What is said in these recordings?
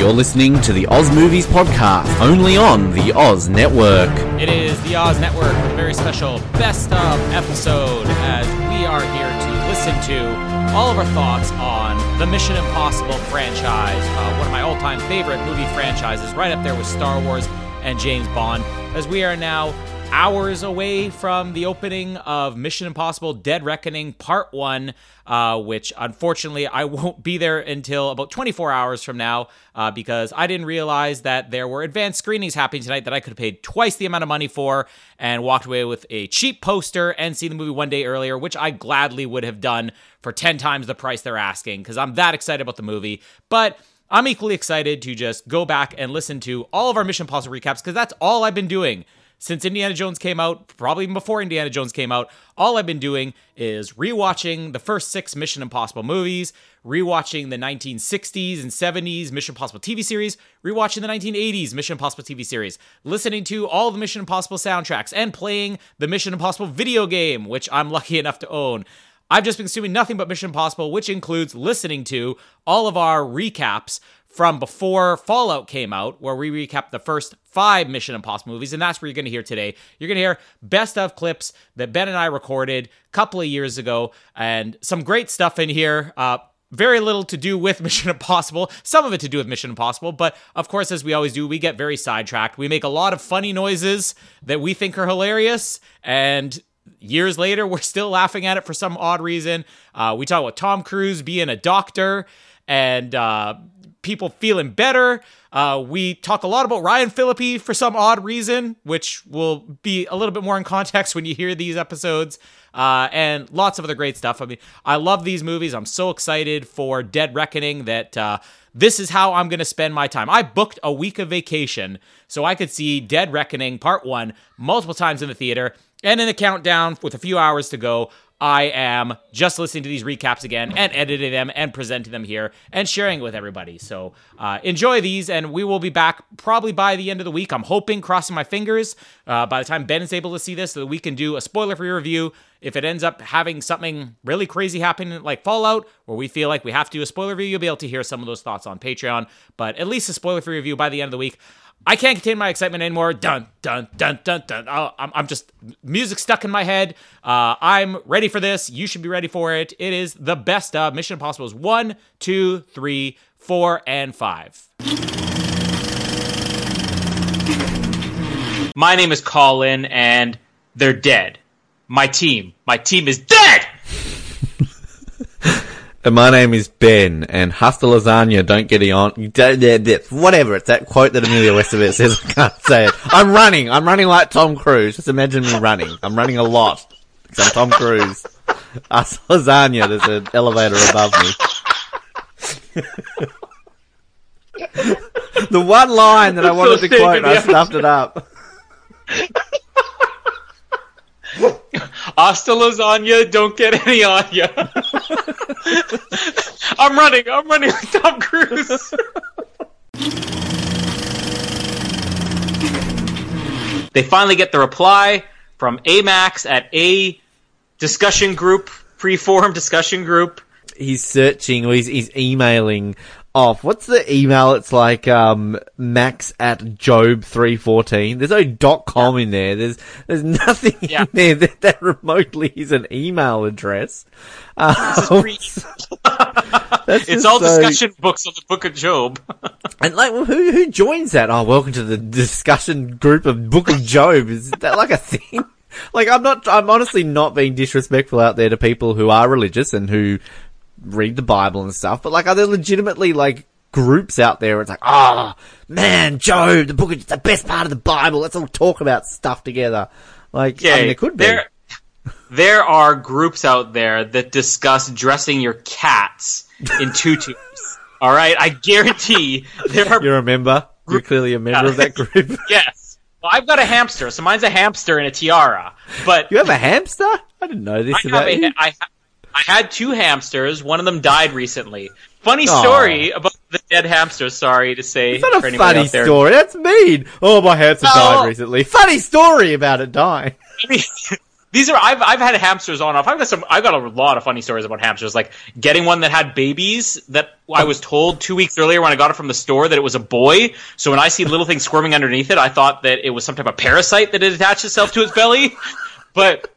You're listening to the Oz Movies Podcast, only on the Oz Network. It is the Oz Network with a very special best of episode as we are here to listen to all of our thoughts on the Mission Impossible franchise, uh, one of my all time favorite movie franchises, right up there with Star Wars and James Bond, as we are now hours away from the opening of Mission Impossible Dead Reckoning Part 1, uh, which unfortunately I won't be there until about 24 hours from now uh, because I didn't realize that there were advanced screenings happening tonight that I could have paid twice the amount of money for and walked away with a cheap poster and seen the movie one day earlier, which I gladly would have done for 10 times the price they're asking because I'm that excited about the movie. But I'm equally excited to just go back and listen to all of our Mission Impossible recaps because that's all I've been doing since Indiana Jones came out, probably even before Indiana Jones came out, all I've been doing is rewatching the first six Mission Impossible movies, rewatching the 1960s and 70s Mission Impossible TV series, rewatching the 1980s Mission Impossible TV series, listening to all the Mission Impossible soundtracks, and playing the Mission Impossible video game, which I'm lucky enough to own. I've just been consuming nothing but Mission Impossible, which includes listening to all of our recaps from before Fallout came out, where we recap the first five Mission Impossible movies, and that's where you're going to hear today. You're going to hear best of clips that Ben and I recorded a couple of years ago, and some great stuff in here. Uh, very little to do with Mission Impossible, some of it to do with Mission Impossible, but of course, as we always do, we get very sidetracked. We make a lot of funny noises that we think are hilarious, and years later, we're still laughing at it for some odd reason. Uh, we talk about Tom Cruise being a doctor and uh, people feeling better. Uh, we talk a lot about Ryan Phillippe for some odd reason, which will be a little bit more in context when you hear these episodes, uh, and lots of other great stuff. I mean, I love these movies. I'm so excited for Dead Reckoning that uh, this is how I'm going to spend my time. I booked a week of vacation so I could see Dead Reckoning Part 1 multiple times in the theater. And in the countdown, with a few hours to go, I am just listening to these recaps again and editing them and presenting them here and sharing it with everybody. So uh, enjoy these, and we will be back probably by the end of the week. I'm hoping, crossing my fingers, uh, by the time Ben is able to see this, so that we can do a spoiler free review. If it ends up having something really crazy happen like Fallout, where we feel like we have to do a spoiler review, you'll be able to hear some of those thoughts on Patreon. But at least a spoiler free review by the end of the week. I can't contain my excitement anymore. Dun dun dun dun dun. I'm, I'm just music stuck in my head. Uh, I'm ready for this. You should be ready for it. It is the best of Mission Impossible. Is one, two, three, four, and five. My name is Colin, and they're dead. My team, my team is dead. And my name is Ben, and hasta lasagna, don't get it on. Whatever, it's that quote that Amelia Westervelt says, I can't say it. I'm running, I'm running like Tom Cruise. Just imagine me running. I'm running a lot. Because I'm Tom Cruise. Hasta lasagna, there's an elevator above me. the one line that I wanted to quote, I stuffed it up. Hasta lasagna, don't get any on ya. I'm running, I'm running like Tom Cruise. they finally get the reply from Amax at a discussion group, pre-form discussion group. He's searching, or he's, he's emailing off. What's the email? It's like um, max at job three fourteen. There's no dot com in there. There's there's nothing Yeah. in there that, that remotely is an email address. Um, It's all so- discussion books on the Book of Job. And like, well, who who joins that? Oh, welcome to the discussion group of Book of Job. Is that like a thing? like I'm not. I'm honestly not being disrespectful out there to people who are religious and who read the Bible and stuff. But like, are there legitimately like groups out there? Where it's like, ah, man, Job, the book is the best part of the Bible. Let's all talk about stuff together. Like, I mean, there could be. There, there are groups out there that discuss dressing your cats in tutus. All right, I guarantee there are. You're a member. You're clearly a member of that group. yes. Well, I've got a hamster, so mine's a hamster and a tiara. But You have a hamster? I didn't know this I, have about a, you. I, I had two hamsters. One of them died recently. Funny Aw. story about the dead hamster. Sorry to say. It's not a funny story. That's mean. Oh, my hamster No. died recently. Funny story about it dying. These are I've I've had hamsters on off. I've got some I've got a lot of funny stories about hamsters. Like getting one that had babies that I was told two weeks earlier when I got it from the store that it was a boy. So when I see little things squirming underneath it, I thought that it was some type of parasite that had attached itself to its belly. But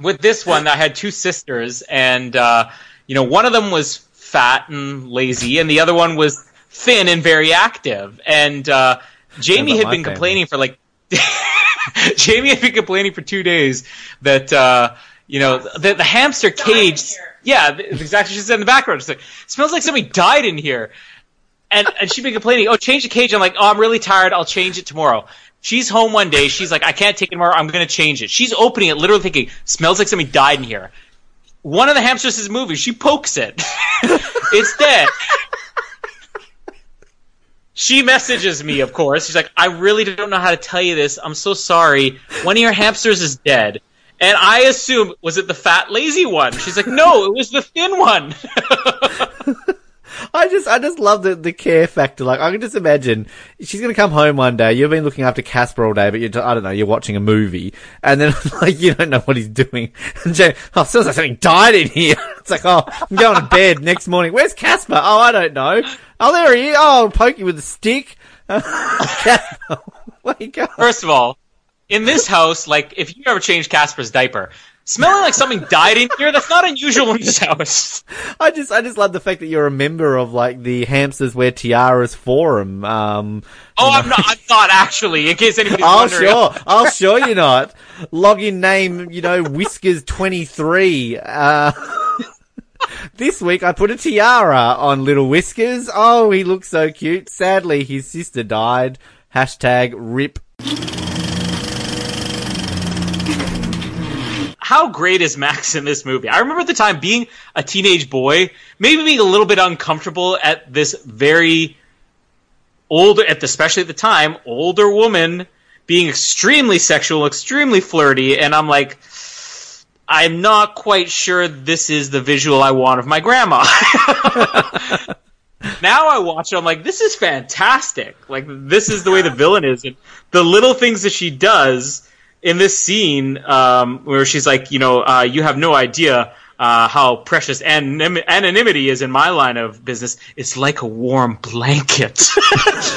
with this one, I had two sisters, and uh, you know one of them was fat and lazy, and the other one was thin and very active. And uh, Jamie had my been family. complaining for like Jamie had been complaining for two days that uh, you know the, the hamster cage. Yeah, th- exactly. She said in the background, she's like, "Smells like somebody died in here." And and she'd been complaining, "Oh, change the cage." I'm like, "Oh, I'm really tired. I'll change it tomorrow." She's home one day. She's like, "I can't take it anymore. I'm going to change it." She's opening it, literally thinking, "Smells like somebody died in here." One of the hamsters is moving. She pokes it. it's dead. She messages me, of course. She's like, I really don't know how to tell you this. I'm so sorry. One of your hamsters is dead. And I assume, was it the fat, lazy one? She's like, no, it was the thin one. I just, I just love the, the care factor. Like, I can just imagine she's gonna come home one day. You've been looking after Casper all day, but you're, I don't know, you're watching a movie, and then like you don't know what he's doing. And Jane, oh, sounds like something died in here. It's like, oh, I'm going to bed next morning. Where's Casper? Oh, I don't know. Oh, there he is. Oh, I'll poke you with a stick. Casper, you? First of all, in this house, like, if you ever change Casper's diaper, smelling like something died in here, that's not unusual in this house. I just, I just love the fact that you're a member of like the hamsters wear tiaras forum. Um, Oh, I'm not, I'm not actually, in case anybody's I'll wondering. sure, I'll sure you're not. Login name, you know, Whiskers twenty three. Uh, this week I put a tiara on little Whiskers. Oh, he looks so cute. Sadly, his sister died. Hashtag rip. How great is Max in this movie? I remember at the time being a teenage boy, maybe being a little bit uncomfortable at this very older, at the, especially at the time, older woman being extremely sexual, extremely flirty, and I'm like, I'm not quite sure this is the visual I want of my grandma. now I watch it, I'm like, this is fantastic. Like, this is the way the villain is. And the little things that she does in this scene, um, where she's like, you know, uh, you have no idea uh, how precious anonym- anonymity is in my line of business. It's like a warm blanket.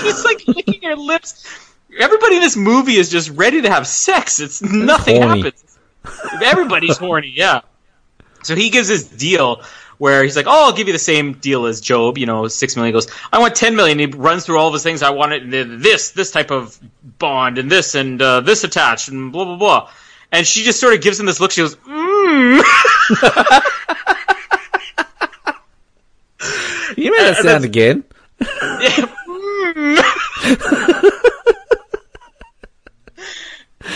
she's like licking her lips. Everybody in this movie is just ready to have sex. It's nothing horny. happens. Everybody's horny, yeah. So he gives this deal where he's like, "Oh, I'll give you the same deal as Job. You know, six million. He goes, I want ten million. He runs through all of his things. I want it this, this type of bond, and this, and uh, this attached, and blah blah blah. And she just sort of gives him this look. She goes, mm. You made that sound again. It's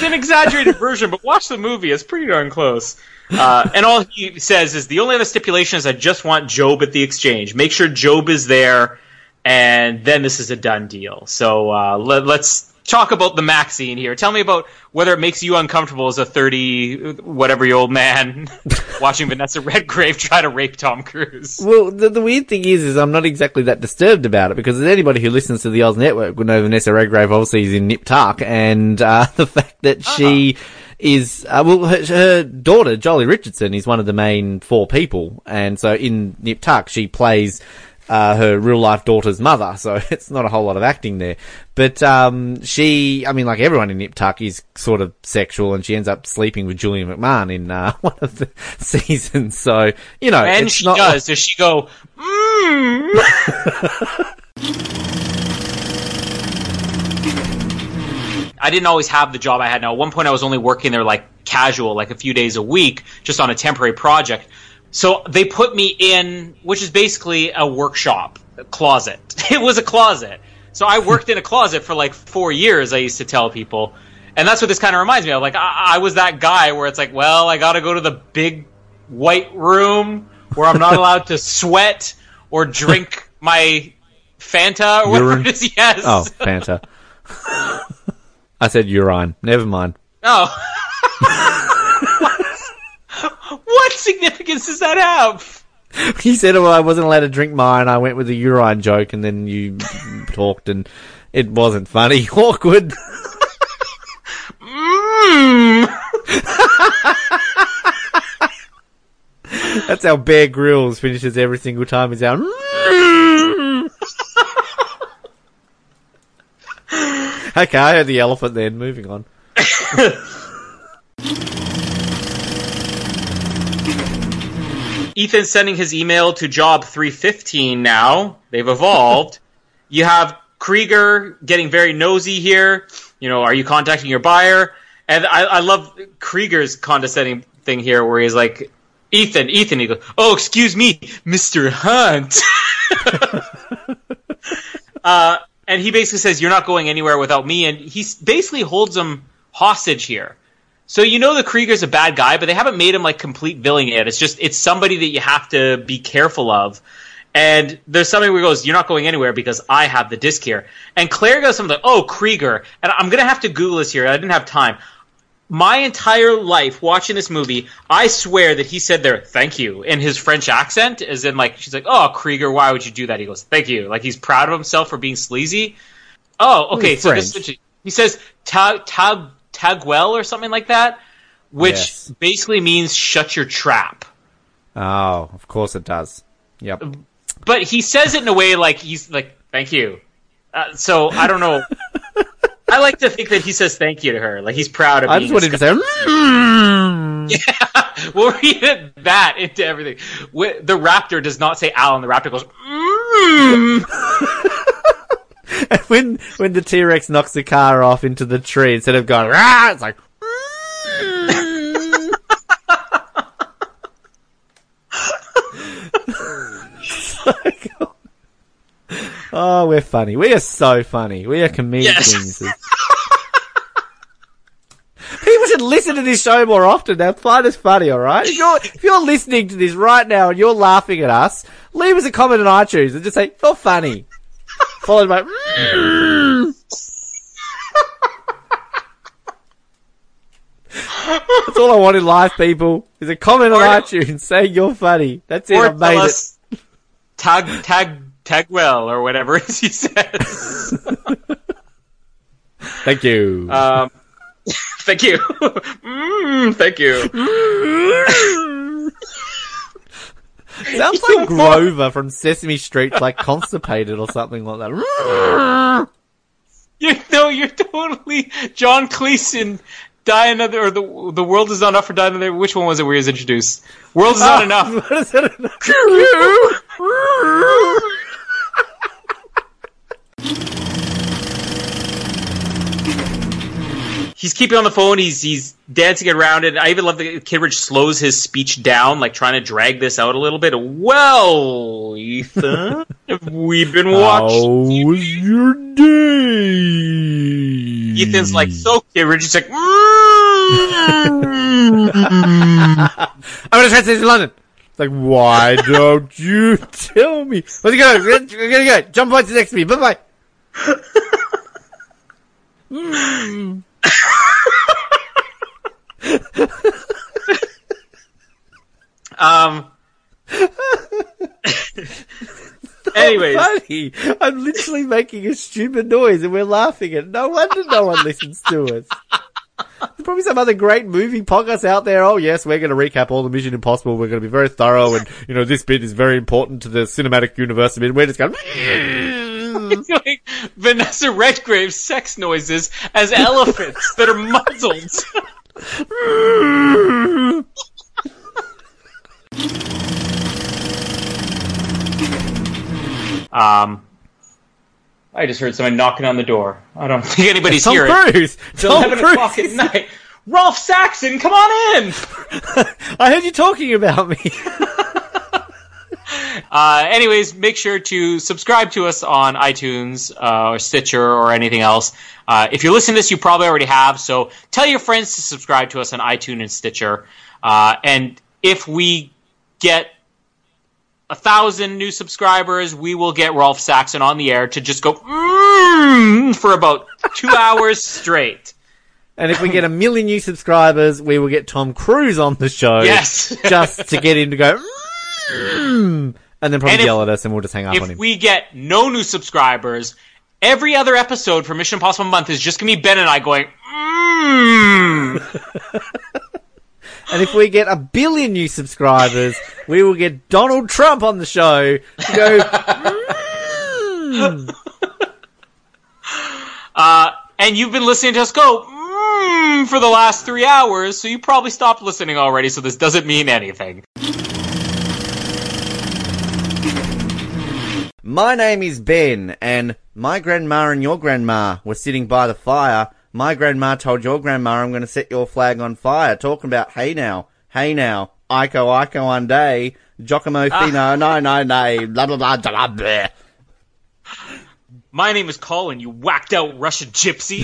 an exaggerated version, but watch the movie. It's pretty darn close. Uh, and all he says is the only other stipulation is I just want Job at the exchange. Make sure Job is there, and then this is a done deal. So uh, let, let's talk about the Max scene here. Tell me about whether it makes you uncomfortable as a thirty whatever year old man watching Vanessa Redgrave try to rape Tom Cruise. Well, the, the weird thing is, is I'm not exactly that disturbed about it because anybody who listens to the Oz Network would know Vanessa Redgrave obviously is in Nip Tuck, and uh, the fact that she is, uh, well, her, her daughter Joely Richardson is one of the main four people, and so in Nip Tuck she plays. Uh, her real life daughter's mother, so it's not a whole lot of acting there. But um, she, I mean, like everyone in Nip Tuck is sort of sexual, and she ends up sleeping with Julian McMahon in uh, one of the seasons. So you know, And she does. Does she go? Mm. I didn't always have the job I had now. At one point, I was only working there like casual, like a few days a week, just on a temporary project. So they put me in, which is basically a workshop a closet. It was a closet. So I worked in a closet for like four years. I used to tell people, and that's what this kind of reminds me of. Like I, I was that guy where it's like, well, I got to go to the big white room where I'm not allowed to sweat or drink my Fanta or whatever Urine? it is. Yes. Oh, Fanta. I said urine. Never mind. Oh. significance does that have? He said well, I wasn't allowed to drink mine. I went with the urine joke, and then you talked, and it wasn't funny. Awkward. Mm. That's how Bear Grylls finishes every single time. He's out. "Mm." okay, I heard the elephant then. Moving on. Ethan's sending his email to job 315 now. They've evolved. you have Krieger getting very nosy here. You know, are you contacting your buyer? And I, I love Krieger's condescending thing here where he's like, Ethan, Ethan, he goes, oh, excuse me, Mr. Hunt. uh, and he basically says, you're not going anywhere without me. And he basically holds him hostage here. So you know the Krieger's a bad guy, but they haven't made him like complete villain yet. It's just it's somebody that you have to be careful of. And there's something where he goes, "You're not going anywhere because I have the disc here." And Claire goes something like, "Oh, Krieger," and I'm gonna have to Google this here. I didn't have time. My entire life watching this movie, I swear that he said there, "Thank you" in his French accent, as in like she's like, "Oh, Krieger, why would you do that?" He goes, "Thank you," like he's proud of himself for being sleazy. Oh, okay. So this, French. he says tag tagwell or something like that, which Yes. basically means shut your trap. Oh, of course it does. Yep. But he says it in a way like he's like, "Thank you." Uh, so I don't know. I like to think that he says thank you to her, like he's proud of. I just wanted to say. "Mm." we'll read that into everything. The raptor does not say Alan. The raptor goes. Mm. when when the T Rex knocks the car off into the tree, instead of going rah, it's like. Mm. oh, we're funny. We are so funny. We are comedic Yes. geniuses. People should listen to this show more often. Now, find us funny, all right? If you're if you're listening to this right now and you're laughing at us, leave us a comment on iTunes and just say you're funny, followed by. That's all I want in life, people. Is a comment on Or- iTunes saying you're funny. That's it. or I've made tell it. us tag tag tagwell or whatever it is he says. Thank you. Um, thank you. mm, thank you. Sounds like Grover from Sesame Street, like constipated or something like that. You know, you're totally John Cleese in Die Another, or the the world is not enough for Die Another. Which one was it where he was introduced? World is not ah, enough. What is it? He's keeping on the phone. He's he's dancing around it. I even love that Kittridge slows his speech down, like trying to drag this out a little bit. Well, Ethan, we've we been How watching? was your day? Ethan's like, so Kittridge. He's like, mm. I'm gonna try to stay in London. Like, why don't you tell me? Let's go. Let's go. go. Jump points next to me. Bye bye. um. Anyways, Funny. I'm literally making a stupid noise and we're laughing at. No wonder no one listens to us. There's probably some other great movie podcasts out there. Oh yes, we're going to recap all the Mission Impossible. We're going to be very thorough, and you know this bit is very important to the cinematic universe. And we're just going. Vanessa Redgrave's sex noises as elephants that are muzzled. Um, I just heard someone knocking on the door. I don't think anybody's Tom here. Cruise. It's Tom 11 o'clock at night. Rolf Saxon, come on in! I heard you talking about me. Uh, anyways, make sure to subscribe to us on iTunes uh, or Stitcher or anything else. Uh, if you're listening to this, you probably already have. So tell your friends to subscribe to us on iTunes and Stitcher. Uh, and if we get a thousand new subscribers, we will get Rolf Saxon on the air to just go mm, for about two hours straight. And if we get a million new subscribers, we will get Tom Cruise on the show. Yes. just to get him to go, "Mm," and then probably And if- yell at us, and we'll just hang up on him. if we get no new subscribers, every other episode for Mission Impossible Month is just gonna be Ben and I going, mm. And if we get a billion new subscribers, we will get Donald Trump on the show to go. "Mm." uh, and you've been listening to us go mm, for the last three hours, so you probably stopped listening already. So this doesn't mean anything. My name is Ben, and my grandma and your grandma were sitting by the fire. My grandma told your grandma, I'm going to set your flag on fire, talking about, hey now, hey now, Iko, Iko one day, Giacomo Fino, no, no, no, blah, blah, blah, blah, blah. My name is Colin, you whacked out Russian gypsy.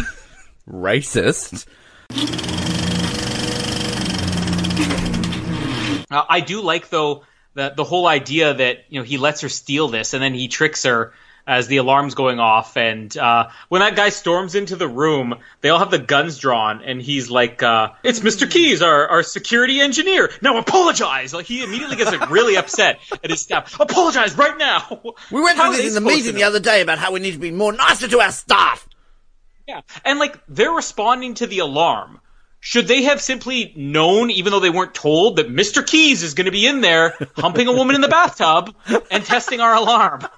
Racist. Uh, I do like though the the whole idea that you know he lets her steal this and then he tricks her as the alarm's going off and uh, when that guy storms into the room they all have the guns drawn and he's like uh, it's Mr. Keys our, our security engineer now apologize like he immediately gets like really upset at his staff apologize right now We went through this in the meeting the other day about how we need to be more nicer to our staff. Yeah, and like they're responding to the alarm. Should they have simply known, even though they weren't told, that Mr. Keys is going to be in there humping a woman in the bathtub and testing our alarm? Like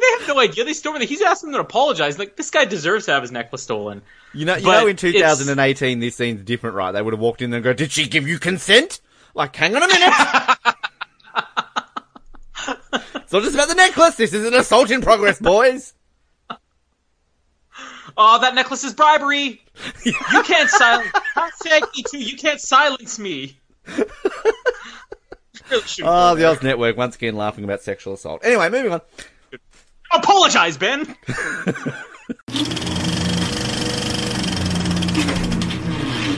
they have no idea. They storm in. He's asking them to apologize. Like this guy deserves to have his necklace stolen. You know, you But know, in it's- 2018, this scene's different, right? They would have walked in there and go, "Did she give you consent?" Like, hang on a minute. it's not just about the necklace. This is an assault in progress, boys. Oh, that necklace is bribery. You can't silence. Hashtag me too. You can't silence me. Really Oh, the. Oz Network once again laughing about sexual assault. Anyway, moving on. Apologize, Ben.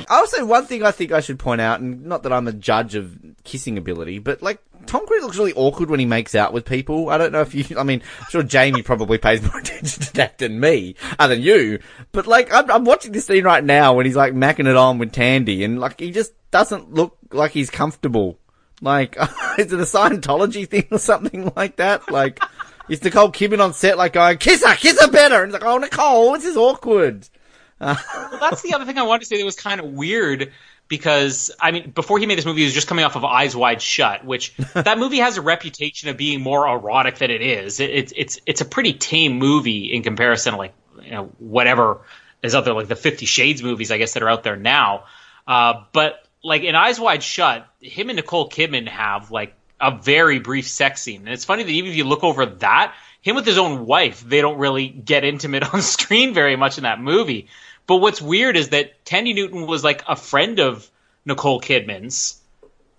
Also, one thing I think I should point out, and not that I'm a judge of kissing ability, but like Tom Cruise looks really awkward when he makes out with people. I don't know if you, I mean, I'm sure Jamie probably pays more attention to that than me, other than you. But like, I'm, I'm watching this scene right now when he's like macking it on with Thandie, and like he just doesn't look like he's comfortable. Like, is it a Scientology thing or something like that? Like, is Nicole Kidman on set like going, kiss her, kiss her better? And it's like, oh Nicole, this is awkward. Well, that's the other thing I wanted to say that was kind of weird because I mean, before he made this movie, he was just coming off of Eyes Wide Shut, which that movie has a reputation of being more erotic than it is. It, it's it's it's a pretty tame movie in comparison to like you know whatever is out there, like the Fifty Shades movies, I guess that are out there now. Uh, but like in Eyes Wide Shut, him and Nicole Kidman have like a very brief sex scene, and it's funny that even if you look over that, him with his own wife, they don't really get intimate on screen very much in that movie. But what's weird is that Thandie Newton was like a friend of Nicole Kidman's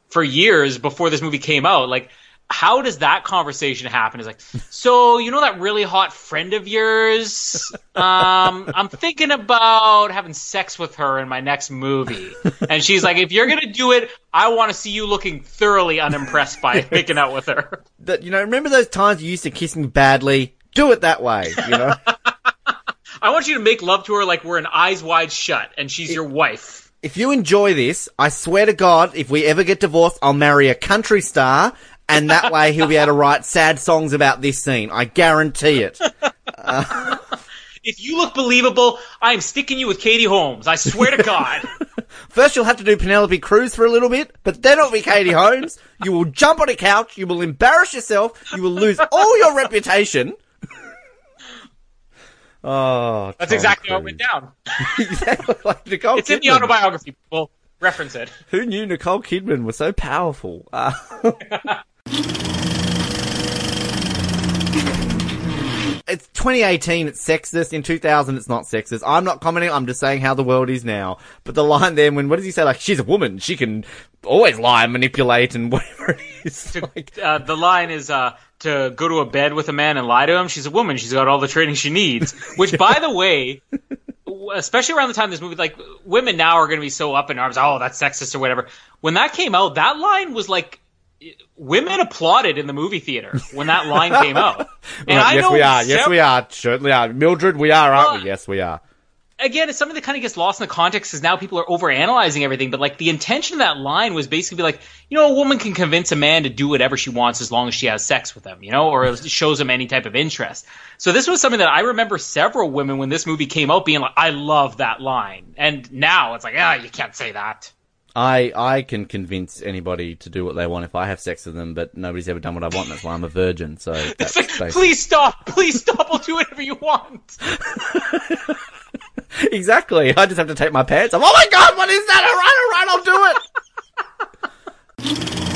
for years before this movie came out. Like, how does that conversation happen? Is like, so you know that really hot friend of yours? Um, I'm thinking about having sex with her in my next movie. And she's like, if you're gonna do it, I want to see you looking thoroughly unimpressed by making out with her. that you know remember those times you used to kiss me badly do it that way you know I want you to make love to her like we're in eyes wide shut, and she's your wife. if you enjoy this i swear to god if we ever get divorced i'll marry a country star and that way he'll be able to write sad songs about this scene i guarantee it If you look believable, I am sticking you with Katie Holmes. I swear to God. first you'll have to do penelope cruz for a little bit but then it'll be katie holmes you will jump on a couch you will embarrass yourself you will lose all your reputation oh That's Tom exactly how it Cruise. went down. exactly like Nicole It's in the Kidman. autobiography. People reference it. Who knew Nicole Kidman was so powerful? Uh, it's 2018, it's sexist. In 2000, it's not sexist. I'm not commenting, I'm just saying how the world is now. But the line then, when, what does he say? Like, she's a woman, she can always lie and manipulate and whatever it is. To- Like, uh, the line is uh, to go to a bed with a man and lie to him. She's a woman. She's got all the training she needs. Which, by the way, especially around the time this movie, like women now are going to be so up in arms. Oh, that's sexist or whatever. When that came out, that line was like. Women applauded in the movie theater when that line came out. And Right, I yes, we are. Yes, we are. Certainly are. Mildred, we are, aren't Well, we? Yes, we are. again, it's something that kind of gets lost in the context because now people are overanalyzing everything. But like the intention of that line was basically like, you know, a woman can convince a man to do whatever she wants as long as she has sex with him, you know, or it shows him any type of interest. So this was something that I remember several women when this movie came out being like, I love that line. And now it's like, ah, you can't say that. I I can convince anybody to do what they want if I have sex with them, but nobody's ever done what I want. That's why I'm a virgin. So It's like, basically- please stop, please stop. I'll do whatever you want. exactly. I just have to take my pants off. Oh my god, what is that? All right, all right, I'll do it.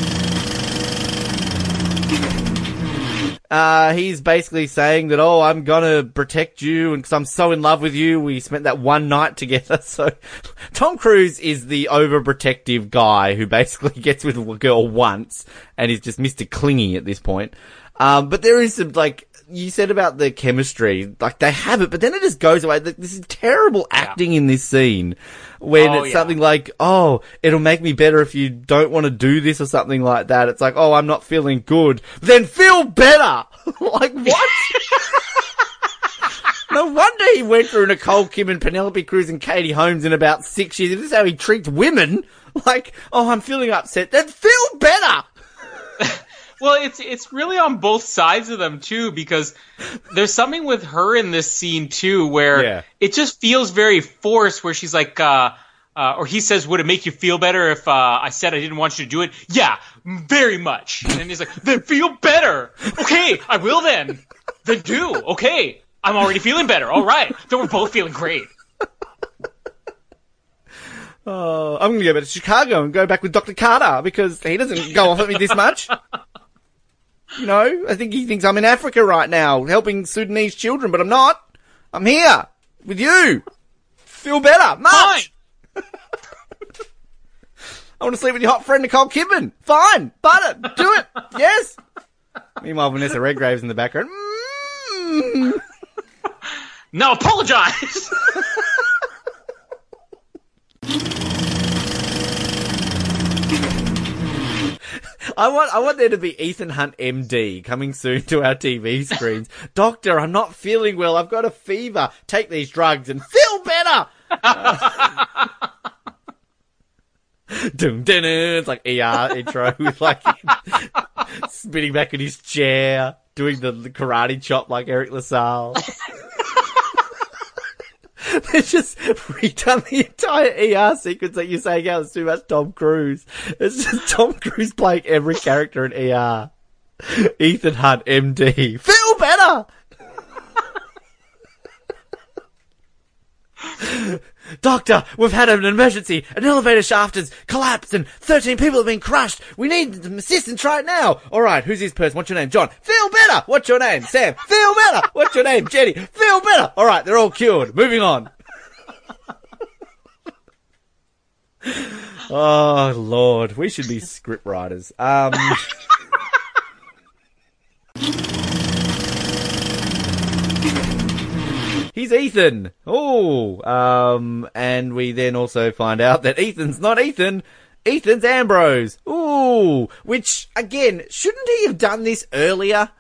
Uh, he's basically saying that, oh, I'm gonna protect you, and because I'm so in love with you, we spent that one night together. So, Tom Cruise is the overprotective guy who basically gets with a girl once, and is just Mr. Clingy at this point. Um, but there is some, like, you said about the chemistry, like, they have it, but then it just goes away. This is terrible acting in this scene, when Oh, it's yeah. something like, oh, it'll make me better if you don't want to do this or something like that. It's like, oh, I'm not feeling good. Then feel better! like, what? no wonder he went through Nicole Kim and Penelope Cruz and Katie Holmes in about six years. If this is how he treats women, like, oh, I'm feeling upset, then feel better! Well, it's it's really on both sides of them too, because there's something with her in this scene too, where Yeah. it just feels very forced. Where she's like, uh, uh, or he says, "Would it make you feel better if uh, I said I didn't want you to do it?" Yeah, very much. And he's like, "Then feel better." Okay, I will then. Then do. Okay, I'm already feeling better. All right, then we're both feeling great. Oh, I'm gonna go back to Chicago and go back with Dr. Carter because he doesn't go off at me this much. You know, I think he thinks I'm in Africa right now helping Sudanese children, but I'm not. I'm here with you. Feel better. Much. I want to sleep with your hot friend Nicole Kidman. Fine. Butter. Do it. Yes. Meanwhile, Vanessa Redgrave's in the background. Mm. Now apologize. I want I want there to be Ethan Hunt MD coming soon to our TV screens. Doctor, I'm not feeling well. I've got a fever. Take these drugs and feel better. Dun, dun, dun. It's like ER intro with like spinning back in his chair, doing the, the karate chop like Eric LaSalle. They just redone the entire ER sequence that you're saying how it's too much Tom Cruise. It's just Tom Cruise playing every character in ER. Ethan Hunt, MD. Feel better! Doctor, we've had an emergency. An elevator shaft has collapsed and 13 people have been crushed. We need assistance right now. Alright, who's this person? What's your name? John. Feel better! What's your name? Sam. Feel better! What's your name? Jenny. Feel better! Alright, they're all cured. Moving on. oh, Lord. We should be script writers. Um. He's Ethan. Oh, um, and we then also find out that Ethan's not Ethan. Ethan's Ambrose. Ooh, which again, shouldn't he have done this earlier?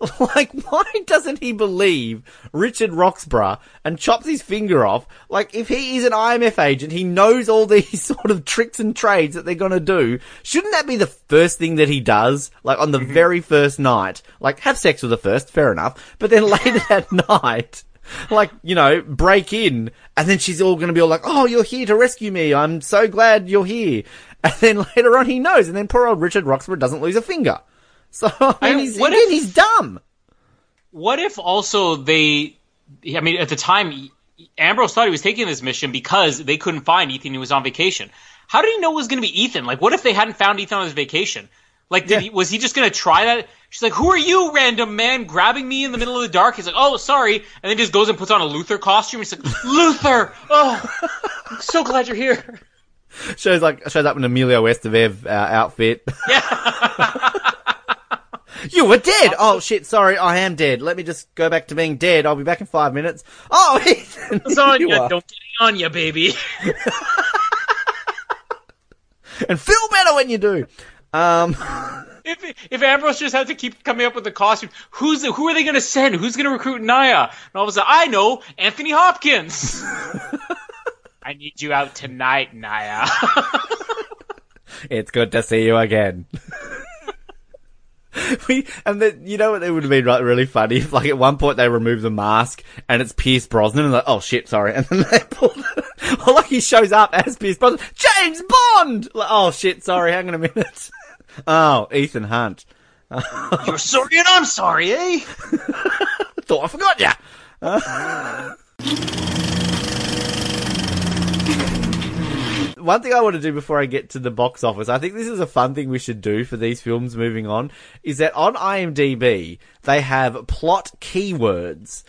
Like, why doesn't he believe Richard Roxburgh and chops his finger off? Like, if he is an IMF agent, he knows all these sort of tricks and trades that they're gonna do. Shouldn't that be the first thing that he does? Like, on the very first night? Like, have sex with her first, fair enough. But then later that night, like, you know, break in, and then she's all gonna be all like, oh, you're here to rescue me, I'm so glad you're here. And then later on he knows, and then poor old Richard Roxburgh doesn't lose a finger. So, I mean, he's, what again, if- he's dumb. What if also they? I mean, at the time, Ambrose thought he was taking this mission because they couldn't find Ethan. He was on vacation. How did he know it was going to be Ethan? Like, what if they hadn't found Ethan on his vacation? Like, did Yeah. he, was he just going to try that? She's like, "Who are you, random man, grabbing me in the middle of the dark?" He's like, "Oh, sorry," and then just goes and puts on a Luther costume. He's like, "Luther, oh, I'm so glad you're here." Shows like shows up in Emilio Estevez uh, outfit. you were dead. Oh shit! Sorry, I am dead. Let me just go back to being dead. I'll be back in five minutes. Oh, Ethan, It's on you you, are. don't get on you, baby. and feel better when you do. Um, If if Ambrose just had to keep coming up with the costume, who's the, who are they going to send? Who's going to recruit Nyah? And all of a sudden, I know Anthony Hopkins. I need you out tonight, Nyah. it's good to see you again. we and then you know what? It would have been like, really funny if, like, at one point they remove the mask and it's Pierce Brosnan, and like, oh shit, sorry, and then they pull, or like he shows up as Pierce Brosnan, James Bond. Like, oh shit, sorry, hang on a minute. Oh, Ethan Hunt. You're sorry and I'm sorry, eh? Thought I forgot ya. One thing I want to do before I get to the box office, I think this is a fun thing we should do for these films moving on, is that on IMDb, they have plot keywords.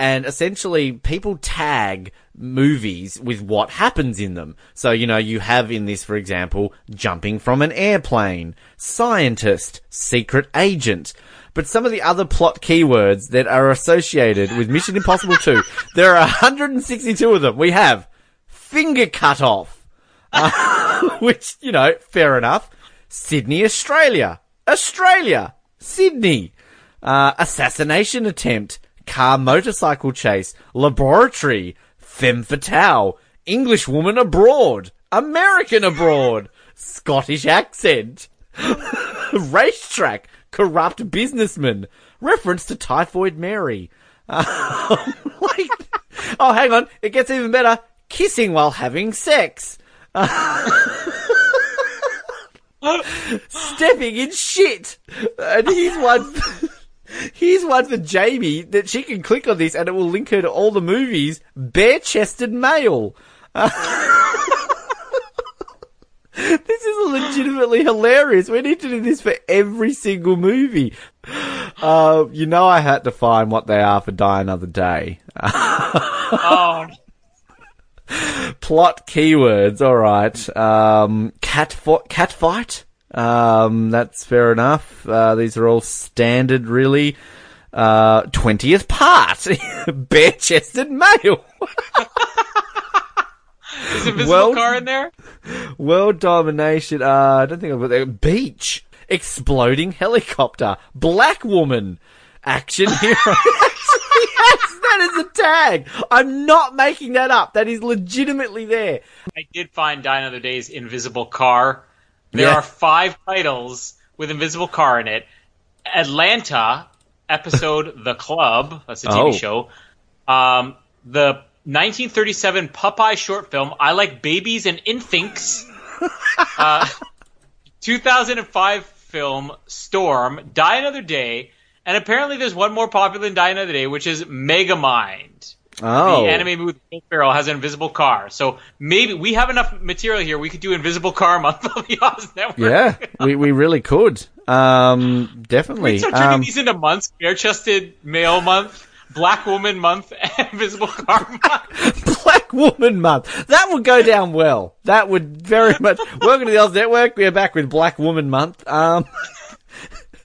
And essentially, people tag movies with what happens in them. So, you know, you have in this, for example, jumping from an airplane, scientist, secret agent. But some of the other plot keywords that are associated with Mission Impossible 2, there are 162 of them. We have finger cut off, uh, which, you know, fair enough. Sydney, Australia. Australia. Sydney. Uh, assassination attempt. Car motorcycle chase. Laboratory. Femme fatale. English woman abroad. American abroad. Scottish accent. Racetrack. Corrupt businessman. Reference to Typhoid Mary. Uh, like, oh, hang on. It gets even better. Kissing while having sex. Stepping in shit. And he's one. Here's one for Jamie that she can click on this and it will link her to all the movies. Bare chested male. this is legitimately hilarious. We need to do this for every single movie. Uh, you know, I had to find what they are for Die Another Day. Oh, plot keywords. All right. Um, cat fo- cat fight. Um, that's fair enough. Uh, these are all standard, really. Uh, twentieth part. Bare chested male. is Invisible Well- Car in there? World domination. Uh, I don't think I've got that. Beach. Exploding helicopter. Black woman. Action hero. yes, that is a tag. I'm not making that up. That is legitimately there. I did find Die Another Day's Invisible Car. There Yeah. are five titles with Invisible Car in it. Atlanta episode The Club. That's a TV Oh. show. Um, the 1937 Popeye short film I Like Babies and Infants. uh, 2005 film Storm. Die Another Day. And apparently there's one more popular than Die Another Day, which is Megamind Oh. the anime movie Will Ferrell has an invisible car. So maybe we have enough material here. We could do invisible car month of the Oz Network. Yeah, we, we really could. Um, definitely. We start turning Um, these into months: bare-chested male month, black woman month, and invisible car month. Black Woman Month. That would go down well. That would very much. Welcome to the Oz Network. We are back with Black Woman Month. Um,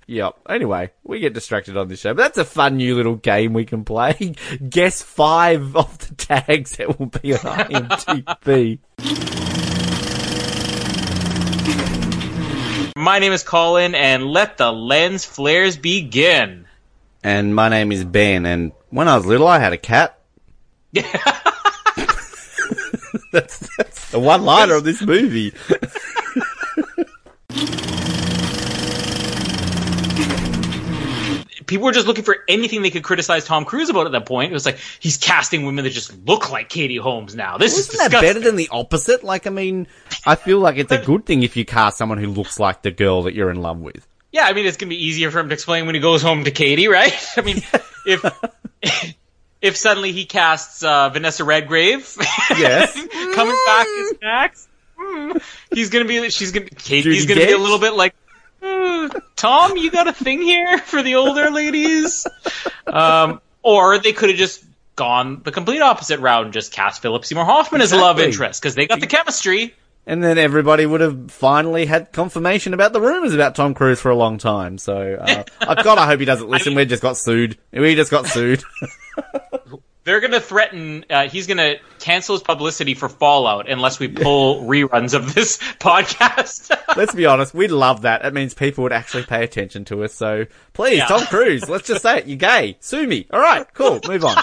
yep. Anyway, we get distracted on this show, but that's a fun new little game we can play. Guess five of the tags that will be on IMDb. My name is Colin, and let the lens flares begin. and my name is Ben, and when I was little, I had a cat. that's, that's the one liner of this movie. People were just looking for anything they could criticize Tom Cruise about at that point. It was like he's casting women that just look like Katie Holmes now. This is Isn't that better than the opposite? Like, I mean, I feel like it's a good thing if you cast someone who looks like the girl that you're in love with. Yeah, I mean, it's gonna be easier for him to explain when he goes home to Katie, right? I mean, if if suddenly he casts uh, Vanessa Redgrave, Yes. coming back as Max, hmm, he's gonna be, she's gonna, Katie's Judi gonna be a little bit like, Tom, you got a thing here for the older ladies? Um, or they could have just gone the complete opposite route and just cast Philip Seymour Hoffman as a love interest because they got the chemistry. And then everybody would have finally had confirmation about the rumors about Tom Cruise for a long time. So, uh, I God, I hope he doesn't listen. we just got sued. We just got sued. They're going to threaten. Uh, he's going to cancel his publicity for Fallout unless we pull reruns of this podcast. let's be honest. We'd love that. It means people would actually pay attention to us. So, please, Yeah. Tom Cruise, let's just say it. You're gay. Sue me. All right, cool. Move on.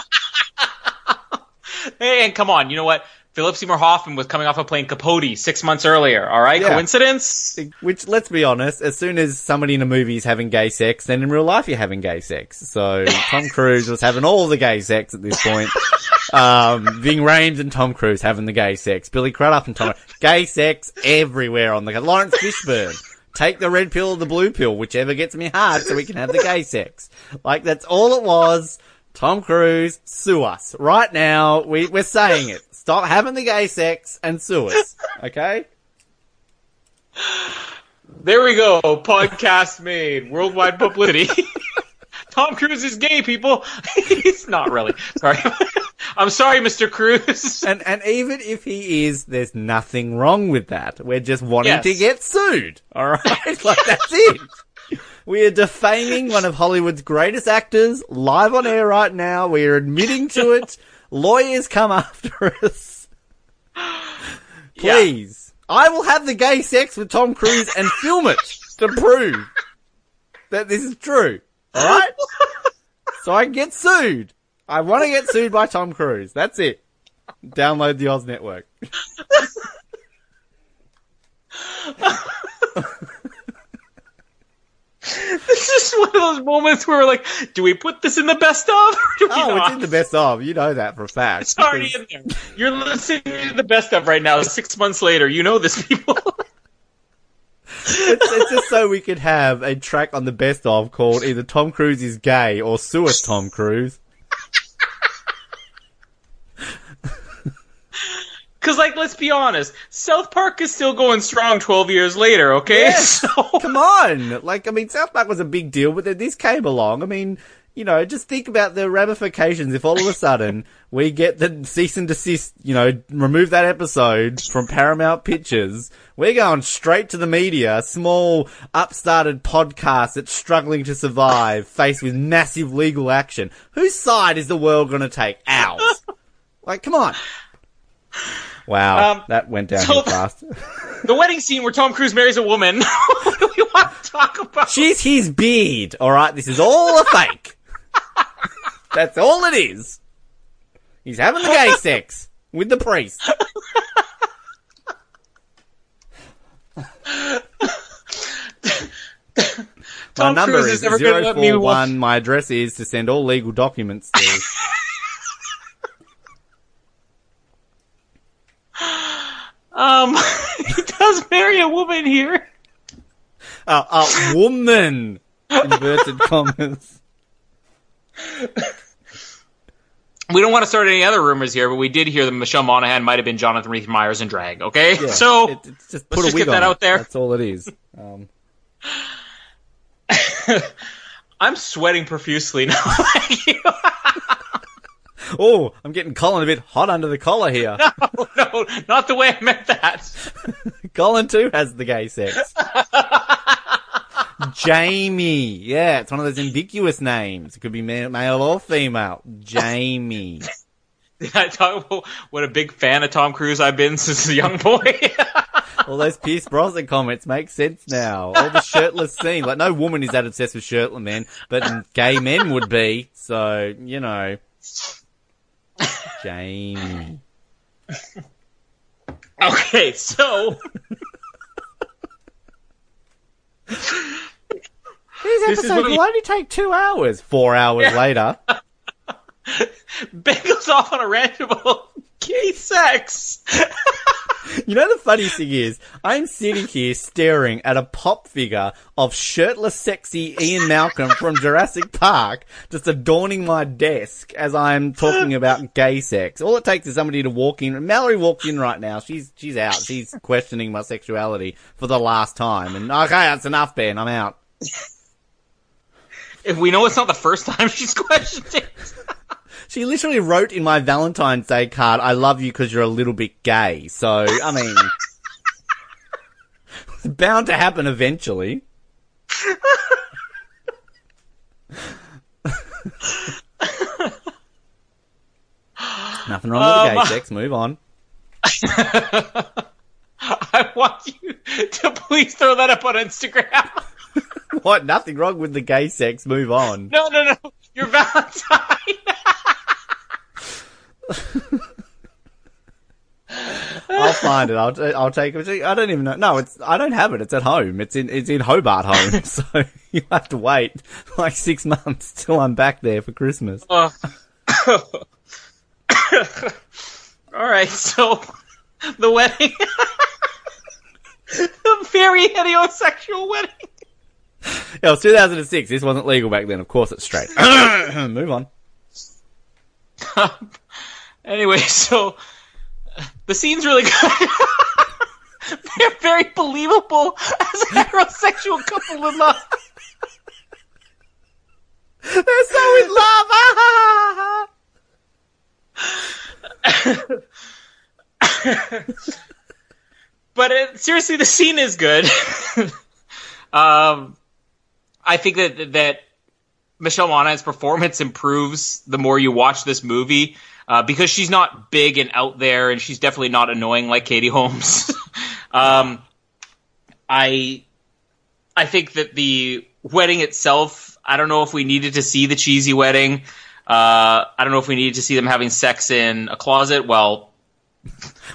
hey, and come on, you know what? Philip Seymour Hoffman was coming off of playing Capote six months earlier. All right, Yeah. coincidence? Which, let's be honest, as soon as somebody in a movie is having gay sex, then in real life you're having gay sex. So Tom Cruise was having all the gay sex at this point. Um, Ving Rhames and Tom Cruise having the gay sex. Billy Crudup and Tom, gay sex everywhere on the, Laurence Fishburne. Take the red pill or the blue pill, whichever gets me hard so we can have the gay sex. Like that's all it was. Tom Cruise, sue us. Right now, we, we're saying it. Stop having the gay sex and sue us. Okay? There we go. Podcast made. Worldwide publicity. Tom Cruise is gay, people. He's not really. Sorry. I'm sorry, Mr. Cruise. And and even if he is, there's nothing wrong with that. We're just wanting Yes. to get sued. All right, like that's it. We are defaming one of Hollywood's greatest actors live on air right now. We are admitting to it. Lawyers come after us. Please, I will have the gay sex with Tom Cruise and film it to prove that this is true. All right, so I can get sued. I want to get sued by Tom Cruise. That's it. Download the Oz Network. This is one of those moments where we're like, do we put this in the best of? Or do we Oh, not? it's in the best of. You know that for a fact. It's already Because- in there. You're listening to the best of right now. Six months later, you know this, people. it's, it's just so we could have a track on the best of called either Tom Cruise is gay or Sue Tom Cruise. Because, like, let's be honest, South Park is still going strong 12 years later, okay? Yes. So, Come on! Like, I mean, South Park was a big deal, but then this came along. I mean, you know, just think about the ramifications if all of a sudden we get the cease and desist, you know, remove that episode from Paramount Pictures. We're going straight to the media, a small, upstarted podcast that's struggling to survive, faced with massive legal action. Whose side is the world going to take? Ours. Like, come on. Wow, Um, that went down so- fast. the wedding scene where Tom Cruise marries a woman, what do we want to talk about? She's his beard, alright? This is all a fake. That's all it is. He's having the gay sex with the priest. My Tom number Cruise is is never gonna let me watch- 041. My address is to send all legal documents to. Um, he does marry a woman here. a, a woman! Inverted commas. We don't want to start any other rumors here, but we did hear that Michelle Monaghan might have been Jonathan Rhys Myers in drag, okay? Yeah, so, it- it's just let's a just get that on out there. That's all it is. Um, I'm sweating profusely now. oh, I'm getting Colin a bit hot under the collar here. no, no, not the way I meant that. Colin too has the gay sex. Jamie. Yeah, it's one of those ambiguous names. It could be male or female. Jamie. Did I talk about what a big fan of Tom Cruise I've been since a young boy? All those Pierce Brosnan comments make sense now. All the shirtless scene. Like, no woman is that obsessed with shirtless men, but gay men would be. So, you know. Jamie. okay, so These This is episodes what we- will only take two hours. Four hours later. Ben goes off on a rant about gay sex. You know the funny thing is, I'm sitting here staring at a pop figure of shirtless, sexy Ian Malcolm from Jurassic Park, just adorning my desk as I'm talking about gay sex. All it takes is somebody to walk in. Mallory walks in right now. She's she's out. She's questioning my sexuality for the last time. And okay, that's enough, Ben. I'm out. If we know it's not the first time she's questioned it. She literally wrote in my Valentine's Day card, I love you because you're a little bit gay. So, I mean, it's bound to happen eventually. Nothing wrong with the gay Um, sex. Move on. I want you to please throw that up on Instagram. What? Nothing wrong with the gay sex. Move on. No, no, no. Your Valentine. It. I'll I'll take it. I don't even know. No, it's I don't have it. It's at home. It's in it's in Hobart home. So you have to wait like six months till I'm back there for Christmas. Uh, all right, so the wedding, the very heterosexual wedding. Yeah, it was 2006. This wasn't legal back then. Of course, it's straight. Move on. Anyway, so the scene's really good. They're very believable as a heterosexual couple in love. They're so in love. But it, seriously, the scene is good. um, I think that that Michelle Monaghan's performance improves the more you watch this movie uh, because she's not big and out there, and she's definitely not annoying like Katie Holmes. um, I I think that the wedding itself, I don't know if we needed to see the cheesy wedding. Uh, I don't know if we needed to see them having sex in a closet. Well,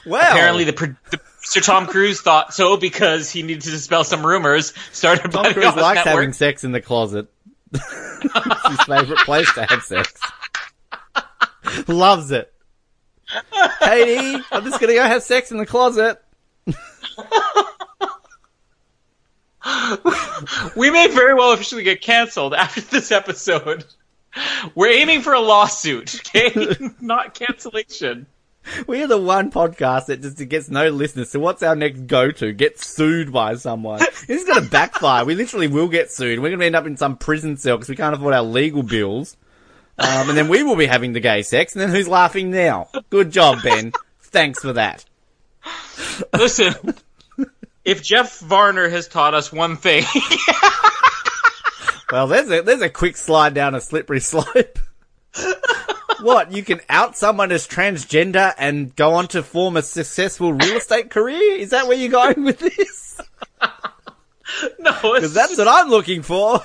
Well, apparently the, pro- the Sir Tom Cruise thought so because he needed to dispel some rumors started by Tom the Cruise Oz likes Network. having sex in the closet. it's his favorite place to have sex. Loves it. Katie, I'm just gonna go have sex in the closet. We may very well officially get canceled after this episode. We're aiming for a lawsuit, okay? Not cancellation. We are the one podcast that just gets no listeners. So what's our next go-to? Get sued by someone. This is going to backfire. We literally will get sued. We're going to end up in some prison cell because we can't afford our legal bills. Um, and then we will be having the gay sex. And then who's laughing now? Good job, Ben. Thanks for that. Listen, if Jeff Varner has taught us one thing, Well, there's a there's a quick slide down a slippery slope. what? You can out someone as transgender and go on to form a successful real estate career? Is that where you're going with this? no, Because that's what I'm looking for.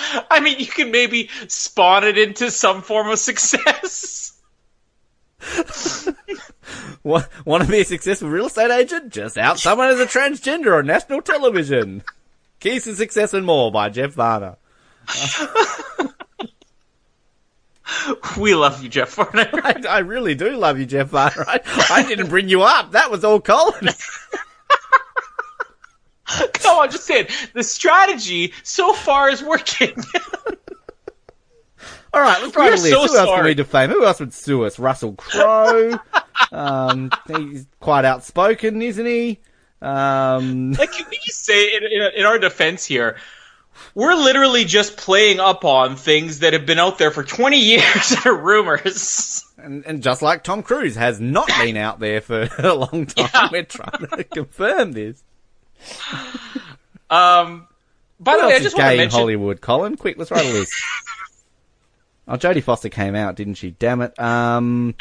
I mean, you can maybe spawn it into some form of success. Want, to be a successful real estate agent? Just out someone as a transgender on national television. Keys to Success and More by Jeff Varner. We love you, Jeff Varner. I, I really do love you, Jeff Varner. I, I didn't bring you up. That was all Colin. no, I'm just saying the strategy so far is working. All right, let's write a We're list. so Who else can we defame? Who else would sue us? Russell Crowe. um, he's quite outspoken, isn't he? Um, like, can we just say in, in, in our defense here? We're literally just playing up on things that have been out there for 20 years that are rumors. and, and just like Tom Cruise has not been out there for a long time, Yeah. we're trying to confirm this. Um, by Who the way, I just want to gay in mention. Hollywood, Colin? Quick, let's write a list. oh, Jodie Foster came out, didn't she? Damn it. Um,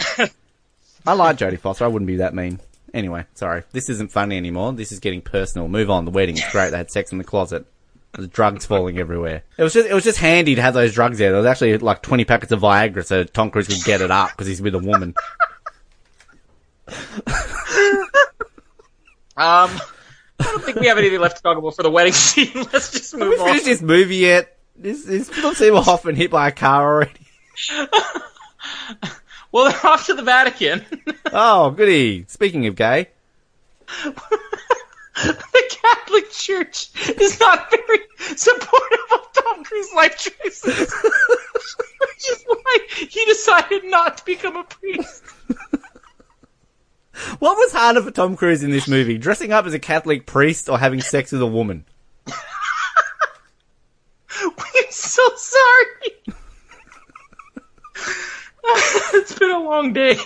I like Jodie Foster. I wouldn't be that mean. Anyway, sorry. This isn't funny anymore. This is getting personal. Move on. The wedding is great. They had sex in the closet. There's drugs falling everywhere. It was just it was just handy to have those drugs there. There was actually like 20 packets of Viagra so Tom Cruise could get it up because he's with a woman. Um, I don't think we have anything left to talk about for the wedding scene. Let's just Have we move on. finished this movie yet? Is, is Philip Seymour Hoffman hit by a car already? Well, they're off to the Vatican. Oh, goody. Speaking of gay. the Catholic Church is not very supportive of Tom Cruise's life choices, which is why he decided not to become a priest. What was harder for Tom Cruise in this movie? Dressing up as a Catholic priest or having sex with a woman? We're so sorry. it's been a long day.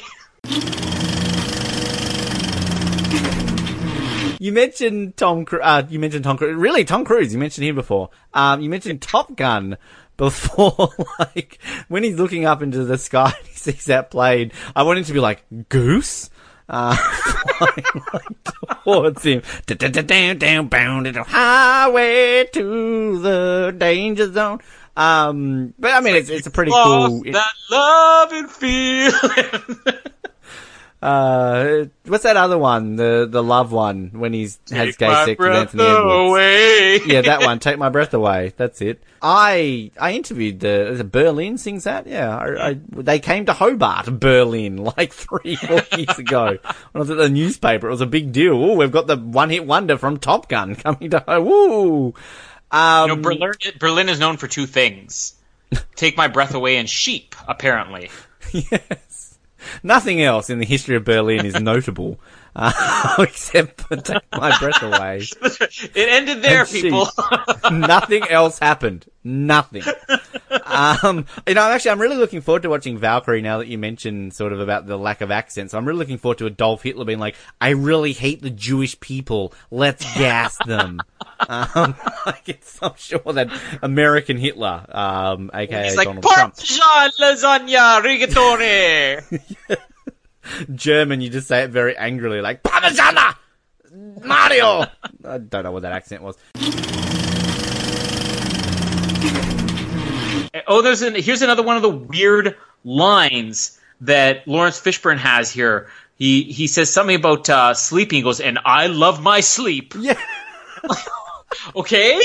You mentioned Tom. Uh, you mentioned Tom Cruise. Really, Tom Cruise. You mentioned him before. Um, you mentioned Top Gun before. like when he's looking up into the sky, and he sees that plane. I wanted to be like Goose. Uh, flying like towards him. Down, down, bound the highway to the danger zone. Um, but I mean, it's, it's a pretty cool. Lost that love and feeling. Uh, what's that other one? The the love one when he's has Take gay my sex with breath Anthony Edwards. away. yeah, that one. Take my breath away. That's it. I I interviewed the is it Berlin sings that. Yeah, I, I, they came to Hobart, Berlin, like three four years ago. When I was at the newspaper, it was a big deal. Oh, we've got the one hit wonder from Top Gun coming to Woo. Um, You know, Berlin, Berlin is known for two things: take my breath away and sheep. Apparently, yes. Nothing else in the history of Berlin is notable, uh, except for take my breath away. it ended there, And people. Nothing else happened. Nothing. Um, you know, I'm actually, I'm really looking forward to watching Valkyrie now that you mentioned sort of about the lack of accents. I'm really looking forward to Adolf Hitler being like, I really hate the Jewish people. Let's gas them. um, like I'm sure that American Hitler, um, aka He's like Donald Trump, Parmesan lasagna rigatoni. German, you just say it very angrily, like Parmigiana, Mario. I don't know what that accent was. oh, there's an here's another one of the weird lines that Laurence Fishburne has here. He he says something about uh, sleeping. He goes, "And I love my sleep." Yeah. Okay,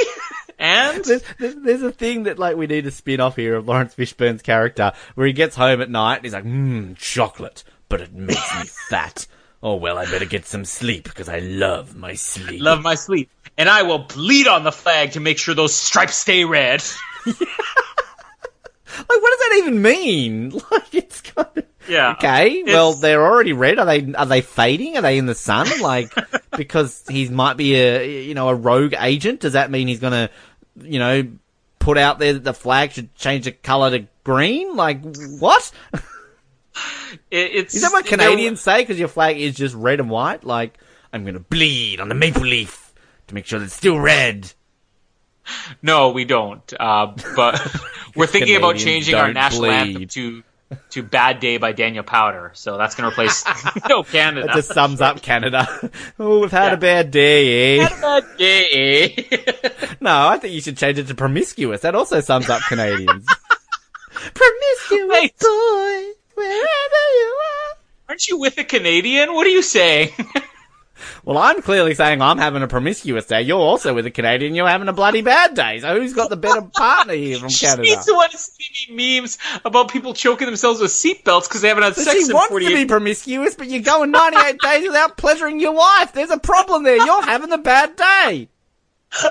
and there's, there's, there's a thing that like we need to spin off here of Laurence Fishburne's character where he gets home at night and he's like, mmm, chocolate, but it makes me fat. Oh well, I better get some sleep because I love my sleep. love my sleep, and I will bleed on the flag to make sure those stripes stay red. Like, what does that even mean? Like, it's kind of Yeah. okay. It's- Well, they're already red. Are they? Are they fading? Are they in the sun? Like, because he might be a you know a rogue agent. Does that mean he's gonna you know put out there that the flag should change the color to green? Like, what? It, it's Is that what you know, Canadians say? Because your flag is just red and white. Like, I'm gonna bleed on the maple leaf to make sure that it's still red. No, we don't. Uh, but we're thinking about changing our national bleed. anthem to to "Bad Day" by Daniel Powter. So that's going to replace no Canada. That just sums up Canada. oh, we've had Yeah. a bad day, eh? Bad Day. No, I think you should change it to promiscuous. That also sums up Canadians. promiscuous Wait. boy, wherever you are. Aren't you with a Canadian? What are you saying? Well, I'm clearly saying I'm having a promiscuous day. You're also with a Canadian. You're having a bloody bad day. So who's got the better partner here from Canada? She's the one sending me memes about people choking themselves with seatbelts because they haven't had So sex she in wants 48 to be promiscuous, but you're going 98 days without pleasuring your wife. There's a problem there. You're having a bad day.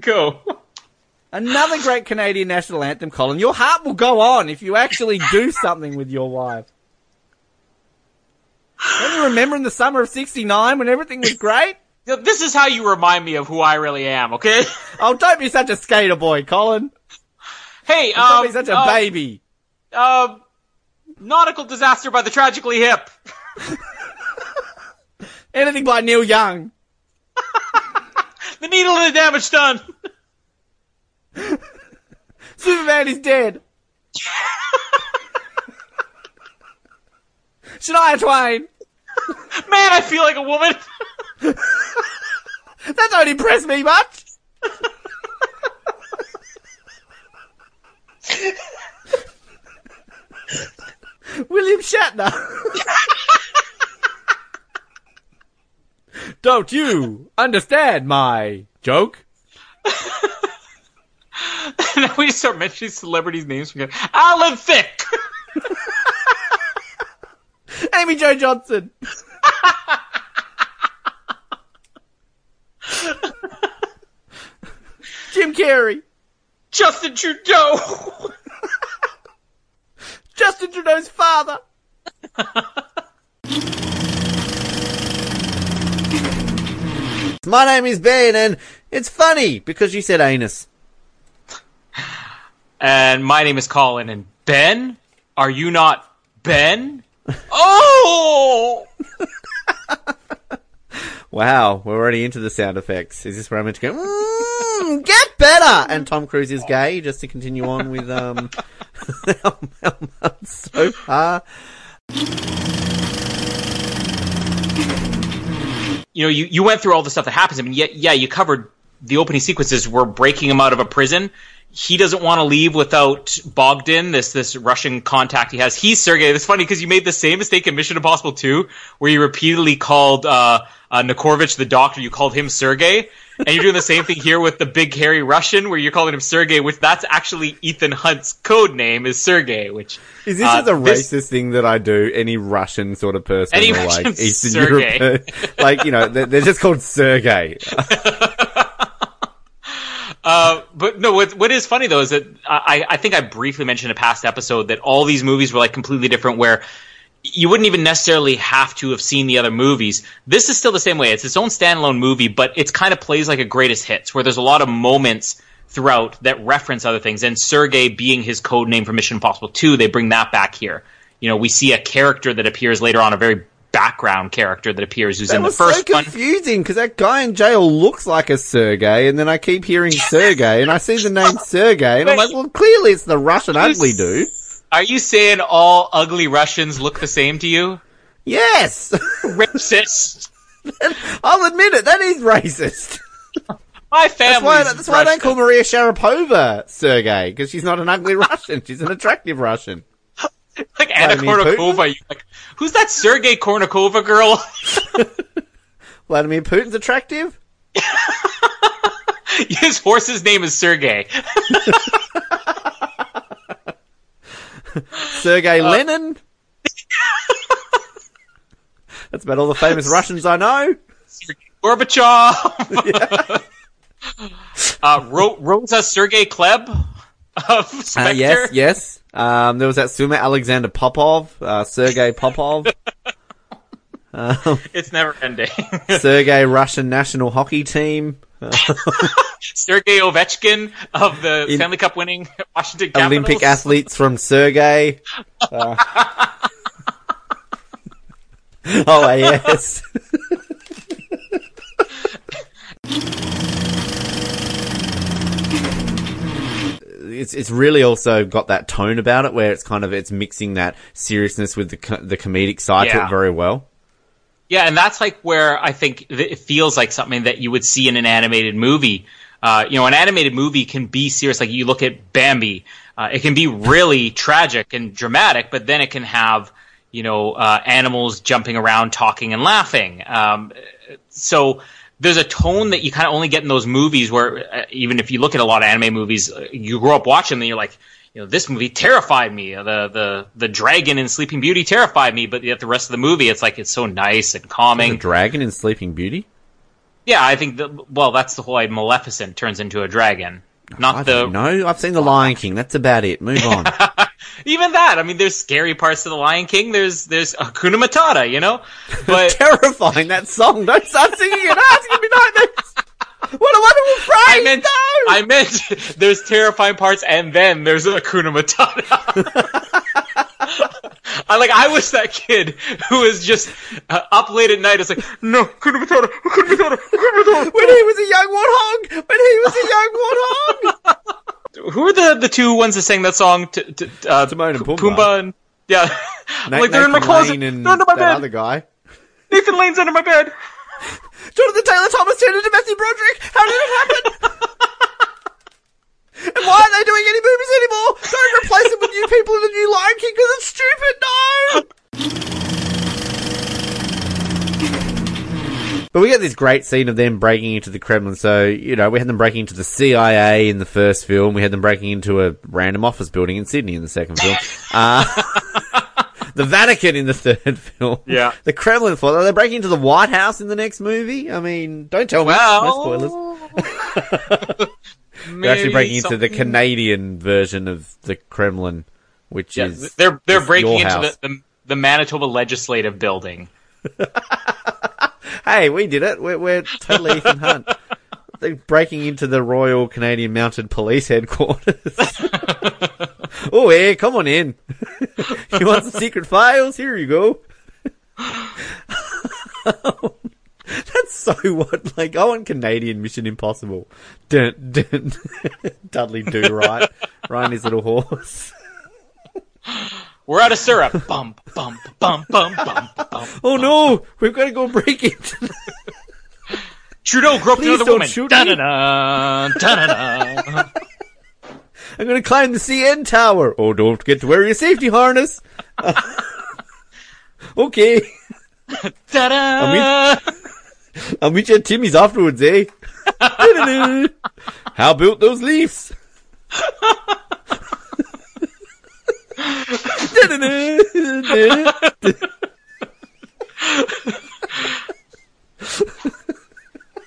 Go. Another great Canadian national anthem, Colin. Your heart will go on if you actually do something with your wife. Don't you remember in the summer of 69 when everything was great? This is how you remind me of who I really am, okay? Oh, don't be such a skater boy, Colin. Hey, Don't um, be such a uh, baby. uh, nautical disaster by the tragically hip. Anything by Neil Young. The needle and the damage done. Superman is dead. Shania Twain. Man, I feel like a woman. That don't impress me much. William Shatner. don't you understand my joke? now we just start mentioning celebrities' names again. Alan Thicke. Amy Jo Johnson. Jim Carrey. Justin Trudeau. Justin Trudeau's father. My name is Ben, and it's funny because you said anus. And my name is Colin, and Ben, are you not Ben? oh, Wow, we're already into the sound effects. Is this where I'm meant to go? Mm, get better. And Tom Cruise is gay, just to continue on with um, our, our month so far. you know, you, you went through all the stuff that happens. I mean, yeah, yeah, you covered the opening sequences We're breaking him out of a prison. He doesn't want to leave without Bogdan, this this Russian contact he has. He's Sergey. It's funny because you made the same mistake in Mission Impossible 2, where you repeatedly called uh, uh, Nekhorvich the doctor. You called him Sergey, and you're doing the same thing here with the big hairy Russian, where you're calling him Sergey, which that's actually Ethan Hunt's code name is Sergey. Which Is this uh, just a this- racist thing that I do? Any Russian sort of person Any or like Russian Eastern Sergey. Europe, like you know, they're, they're just called Sergey. Uh, but no, what what is funny though is that I, I think I briefly mentioned in a past episode that all these movies were like completely different where you wouldn't even necessarily have to have seen the other movies. This is still the same way. It's its own standalone movie, but it's kind of plays like a greatest hits where there's a lot of moments throughout that reference other things. And Sergey being his code name for Mission Impossible 2, they bring that back here. You know, we see a character that appears later on, a very background character that appears who's That in the was so first one. confusing because that guy in jail looks like a Sergey, and then I keep hearing Sergey, and I see the name Sergey, and I'm like, well, clearly it's the Russian ugly dude. Are you saying all ugly Russians look the same to you? Yes, Racist. I'll admit it. That is racist. My family. That's why, that's why I don't call Maria Sharapova Sergey because she's not an ugly Russian. She's an attractive Russian. like Anna Vladimir Kournikova. You're like, who's that Sergey Kournikova girl? Vladimir Putin's attractive. His horse's name is Sergey. Sergey Uh, Lenin. That's about all the famous Russians I know. Sergey Gorbachev. uh, Ro- Rosa Sergey Klebb of Spectre. Uh, yes, yes. Um, there was that swimmer Alexander Popov, uh, Sergey Popov, It's never ending. Sergey Russian national hockey team, Sergey Ovechkin of the In- Stanley Cup winning Washington Capitals. Olympic athletes from Sergey. Uh, oh yes. It's it's really also got that tone about it where it's kind of it's mixing that seriousness with the co- the comedic side to it very well. Yeah, and that's like where I think it feels like something that you would see in an animated movie. Uh, you know, an animated movie can be serious. Like you look at Bambi, uh, it can be really tragic and dramatic, but then it can have you know uh, animals jumping around, talking and laughing. Um, so there's a tone that you kind of only get in those movies where uh, even if you look at a lot of anime movies, uh, you grow up watching them you're like, you know, this movie terrified me. The the the dragon in Sleeping Beauty terrified me, but yet the rest of the movie, it's like it's so nice and calming. The dragon in Sleeping Beauty. Yeah, I think that. Well, that's the whole idea. Maleficent turns into a dragon, not I the know. I've seen The Lion King. That's about it. Move on. even that. I mean, there's scary parts of the Lion King. There's there's Hakuna Matata, you know, but Terrifying that song. Don't start singing it. It's gonna be nightmares. What a wonderful phrase. I meant no. I meant there's terrifying parts, and then there's Hakuna Matata. I like I was that kid who was just uh, up late at night. It's like no Hakuna Matata, Hakuna Matata, Hakuna Matata. when he was a young warthog. When he was a young warthog. Who are the the two ones that sang that song? T- t- uh, Timon and Pumbaa. Pumbaa and yeah. I'm like they're in my closet. Lane and They're under my bed. other guy. Nathan Lane's under my bed. Jonathan Taylor Thomas turned into Matthew Broderick. How did it happen? and why aren't they doing any movies anymore? Don't replace them with new people in the new Lion King because it's stupid. No. But we get this great scene of them breaking into the Kremlin. So, you know, we had them breaking into the CIA in the first film. We had them breaking into a random office building in Sydney in the second film. Uh, the Vatican in the third film. Yeah. The Kremlin for Are they breaking into the White House in the next movie? I mean, don't tell me. no spoilers. Well, They're actually breaking into the Canadian version of the Kremlin, which Yeah, is they're they're breaking into the, the the Manitoba Legislative Building. Hey, we did it. We're, we're totally Ethan Hunt. They're breaking into the Royal Canadian Mounted Police headquarters. Oh, hey, come on in. you want some secret files? Here you go. That's so what, like, oh, I want Canadian Mission Impossible. Dun, dun. Dudley Do Right. Riding his little horse. We're out of syrup. bump, bump, bump, bump, bump, bump. Oh no, we've got to go break it. Trudeau groped Please another woman. Da-da-da, da-da-da. I'm gonna climb the CN tower. Oh, don't forget to wear your safety harness. okay. Da-da. I'll meet you at Timmy's afterwards, eh? How about those Leafs?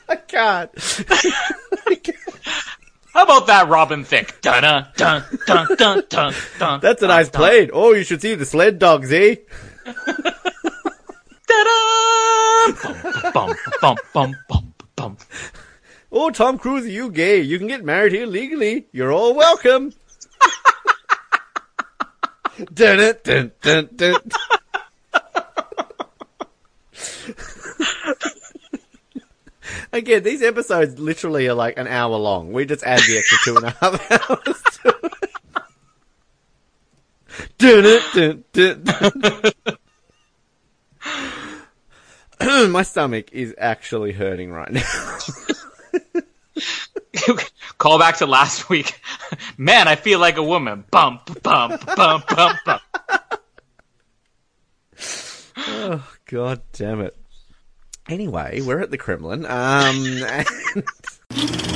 I can't. How about that, Robin Thicke? Dun dun dun dun dun dun. That's a nice plane. Oh, you should see the sled dogs, eh? Ta-da! Bum, bum, bum, bum, bum. Oh, Tom Cruise, are you gay? You can get married here legally. You're all welcome. Dun, dun, dun, dun, dun. Again, these episodes literally are like an hour long. We just add the extra two and a half hours to it. Dun, dun, dun, dun, dun. My stomach is actually hurting right now. Call back to last week. Man, I feel like a woman. Bump, bump, bump, bump, bump. Oh, God damn it. Anyway, we're at the Kremlin. Um, and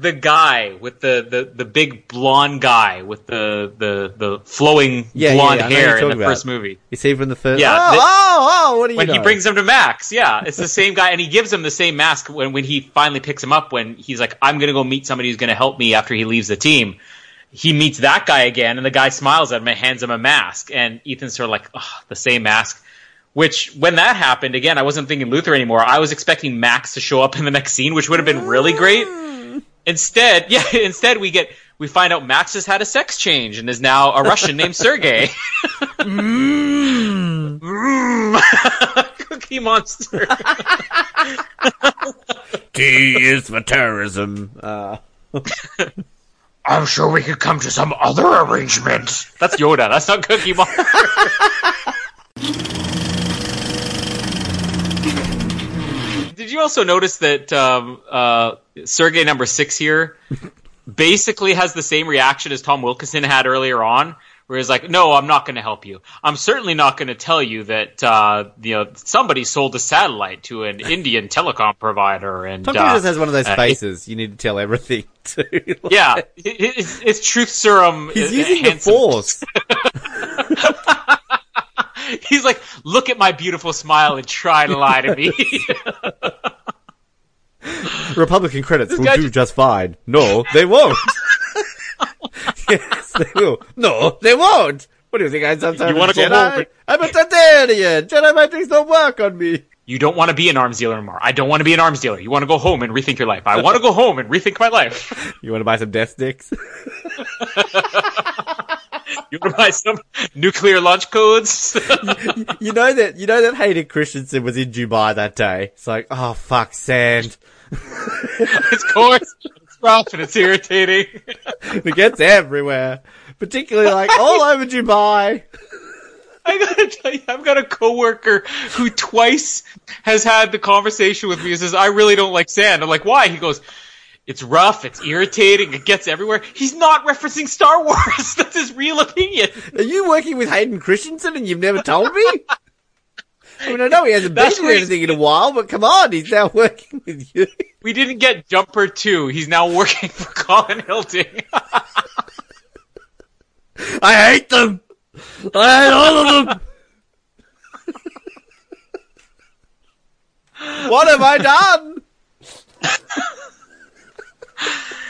The guy with the, the, the big blonde guy with the the, the flowing Yeah, yeah, blonde yeah, know hair in the talking first about. movie. you see from the first. Yeah, Oh, the- oh, oh, what do you when he brings him to Max. Yeah, it's the same guy, and he gives him the same mask when when he finally picks him up. When he's like, "I'm gonna go meet somebody who's gonna help me after he leaves the team." He meets that guy again, and the guy smiles at him and hands him a mask. And Ethan's sort of like, oh, "The same mask." Which, when that happened, again, I wasn't thinking Luther anymore. I was expecting Max to show up in the next scene, which would have been really great. Mm. Instead, yeah, instead we get we find out Max has had a sex change and is now a Russian named Sergey. Mm. Cookie Monster. T is for terrorism. Uh, I'm sure we could come to some other arrangement. That's Yoda. That's not Cookie Monster. Did you also notice that um, uh, Sergey number six here basically has the same reaction as Tom Wilkinson had earlier on, where he's like, "No, I'm not going to help you. I'm certainly not going to tell you that uh, you know somebody sold a satellite to an Indian telecom provider." And Tom uh, just has one of those uh, faces. You need to tell everything to. yeah, it- it's, it's truth serum. He's uh, using the force. He's like, look at my beautiful smile and try to lie to me. Republican credits will do just- just fine. No, they won't. yes, they will. No, they won't. What do you think? I'm some sort You of wanna go Jedi? home and- I'm a Targaryen. Jedi magics don't work on me. you don't want to be an arms dealer anymore. I don't want to be an arms dealer. You want to go home and rethink your life. I want to go home and rethink my life. You want to buy some death sticks? You want to buy some nuclear launch codes? you know that you know that Hayden Christensen was in Dubai that day. It's like, oh fuck, sand. it's coarse, it's rough, and it's irritating. It gets everywhere, particularly like all over Dubai. I gotta tell you, I've got a coworker who twice has had the conversation with me and says, I really don't like sand. I'm like, why? He goes, it's rough, it's irritating, it gets everywhere. He's not referencing Star Wars. That's his real opinion. Are you working with Hayden Christensen and you've never told me? I mean, I know he hasn't been That's to what anything in a while, but come on, he's now working with you. We didn't get Jumper 2. He's now working for Colin Hilton. I hate them. I hate all of them. what have I done?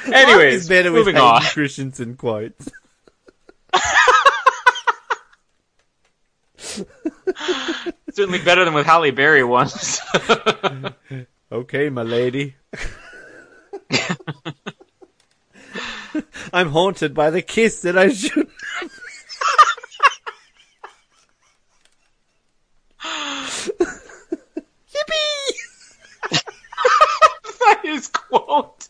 Anyways, It's better with moving Hayden on. Christensen quotes. Certainly better than with Halle Berry ones. Okay, my lady. I'm haunted by the kiss that I should. Yippee! that is quote.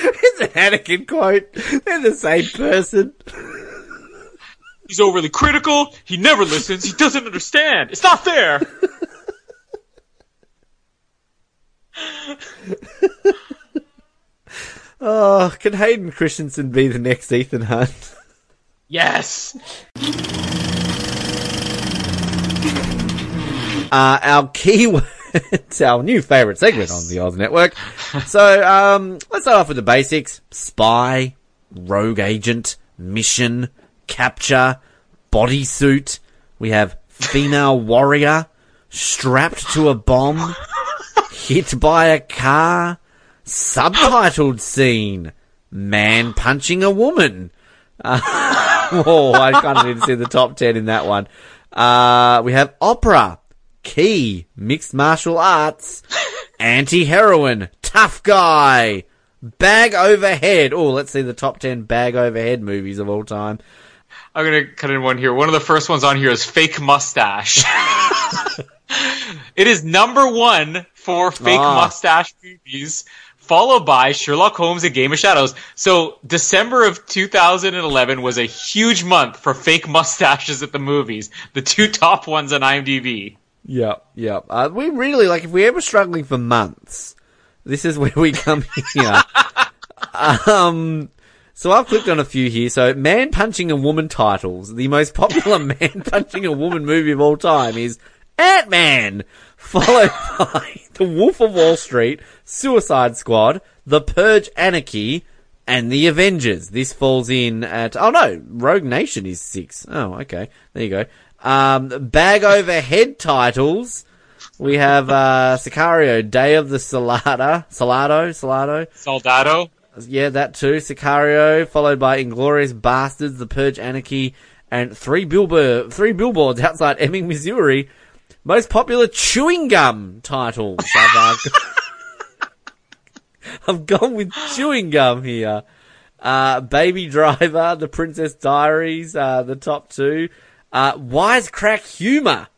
It's an Anakin quote. They're the same person. He's overly critical. He never listens. He doesn't understand. It's not fair. Oh, can Hayden Christensen be the next Ethan Hunt? Yes. Uh, our keywords, our new favourite segment on the Oz Network. So, um, let's start off with the basics. Spy, rogue agent, mission, capture, bodysuit. We have female warrior, strapped to a bomb, hit by a car, subtitled scene, man punching a woman. Uh, oh, I kind of need to see the top 10 in that one. Uh, we have opera, key, mixed martial arts, anti-heroin, tough guy, bag overhead. Oh, let's see the top 10 bag overhead movies of all time. I'm gonna cut in one here. One of the first ones on here is fake mustache. it is number one for fake Ah. mustache movies, followed by Sherlock Holmes: A Game of Shadows. So December of 2011 was a huge month for fake mustaches at the movies. The two top ones on IMDb. Yep, yep. Uh, we really, like, if we're ever struggling for months, this is where we come here. um, so I've clicked on a few here. So, man punching a woman titles. The most popular man punching a woman movie of all time is Ant-Man, followed by The Wolf of Wall Street, Suicide Squad, The Purge Anarchy, and The Avengers. This falls in at, oh no, Rogue Nation is six. Oh, okay. There you go. Um, bag over head titles. We have, uh, Sicario, Day of the Salada, Salado, Salado. Soldado. Yeah, that too. Sicario, followed by Inglourious Basterds, The Purge Anarchy, and three billboard, three billboards outside Ebbing, Missouri. Most popular chewing gum titles. I've, uh, I've gone with chewing gum here. Uh, Baby Driver, The Princess Diaries, uh, the top two. Uh, Wisecrack Humor.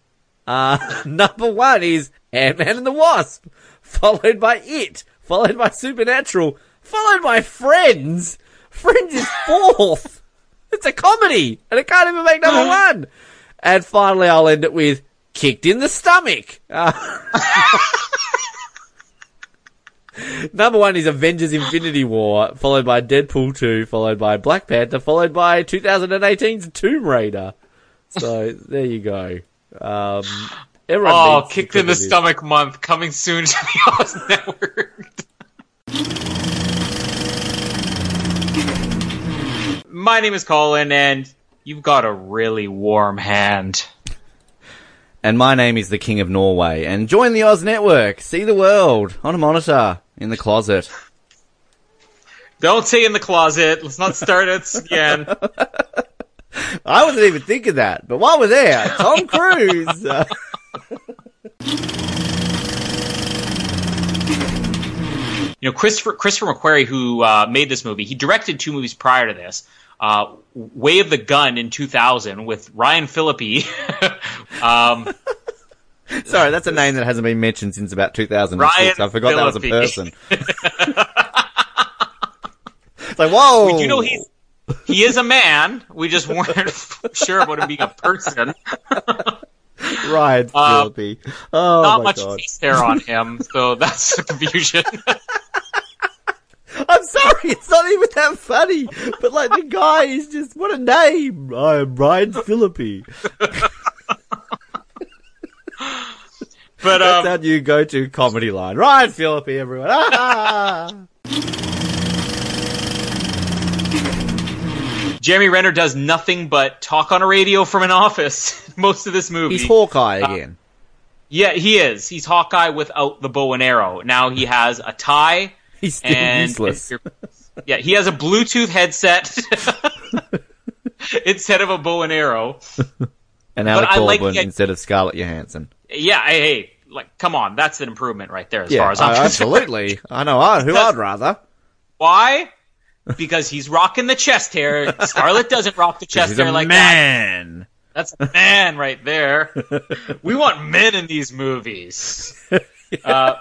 Uh, number one is Ant-Man and the Wasp, followed by It, followed by Supernatural, followed by Friends. Friends is fourth. It's a comedy, and it can't even make number one. And finally, I'll end it with Kicked in the Stomach. Uh, number one is Avengers Infinity War, followed by Deadpool 2, followed by Black Panther, followed by 2018's Tomb Raider. So, there you go. Um, everyone Oh, kicked in the this. stomach month coming soon to the Oz Network. My name is Colin, and you've got a really warm hand. And my name is the King of Norway. And join the Oz Network. See the world on a monitor in the closet. Don't say in the closet. Let's not start it again. I wasn't even thinking that, but while we're there, Tom Cruise. Uh, You know, Christopher Christopher McQuarrie, who uh, made this movie, he directed two movies prior to this. Uh, Way of the Gun in 2000 with Ryan Phillippe. um, sorry, that's a name that hasn't been mentioned since about 2006. Ryan I forgot that was a person. it's like, whoa! you know he's he is a man. We just weren't sure about him being a person. Ryan Uh, Phillippe. Oh Not my much god! face hair on him, so that's the confusion. I'm sorry, it's not even that funny. But like the guy is just what a name. I'm Ryan Phillippe. But That's um, our new go-to comedy line. Ryan Phillippe, everyone. Ah! Jeremy Renner does nothing but talk on a radio from an office most of this movie. He's Hawkeye uh, again. yeah, he is. He's Hawkeye without the bow and arrow. Now he has a tie He's still and useless. yeah, he has a Bluetooth headset instead of a bow and arrow. And Alec like Baldwin the- instead of Scarlett Johansson. Yeah, hey, hey, like, come on, that's an improvement right there as Yeah, far as I'm concerned. absolutely. I know I, who I'd rather. Why? Because he's rocking the chest hair. Scarlett doesn't rock the chest hair like that. man. That's a man right there. we want men in these movies. Uh,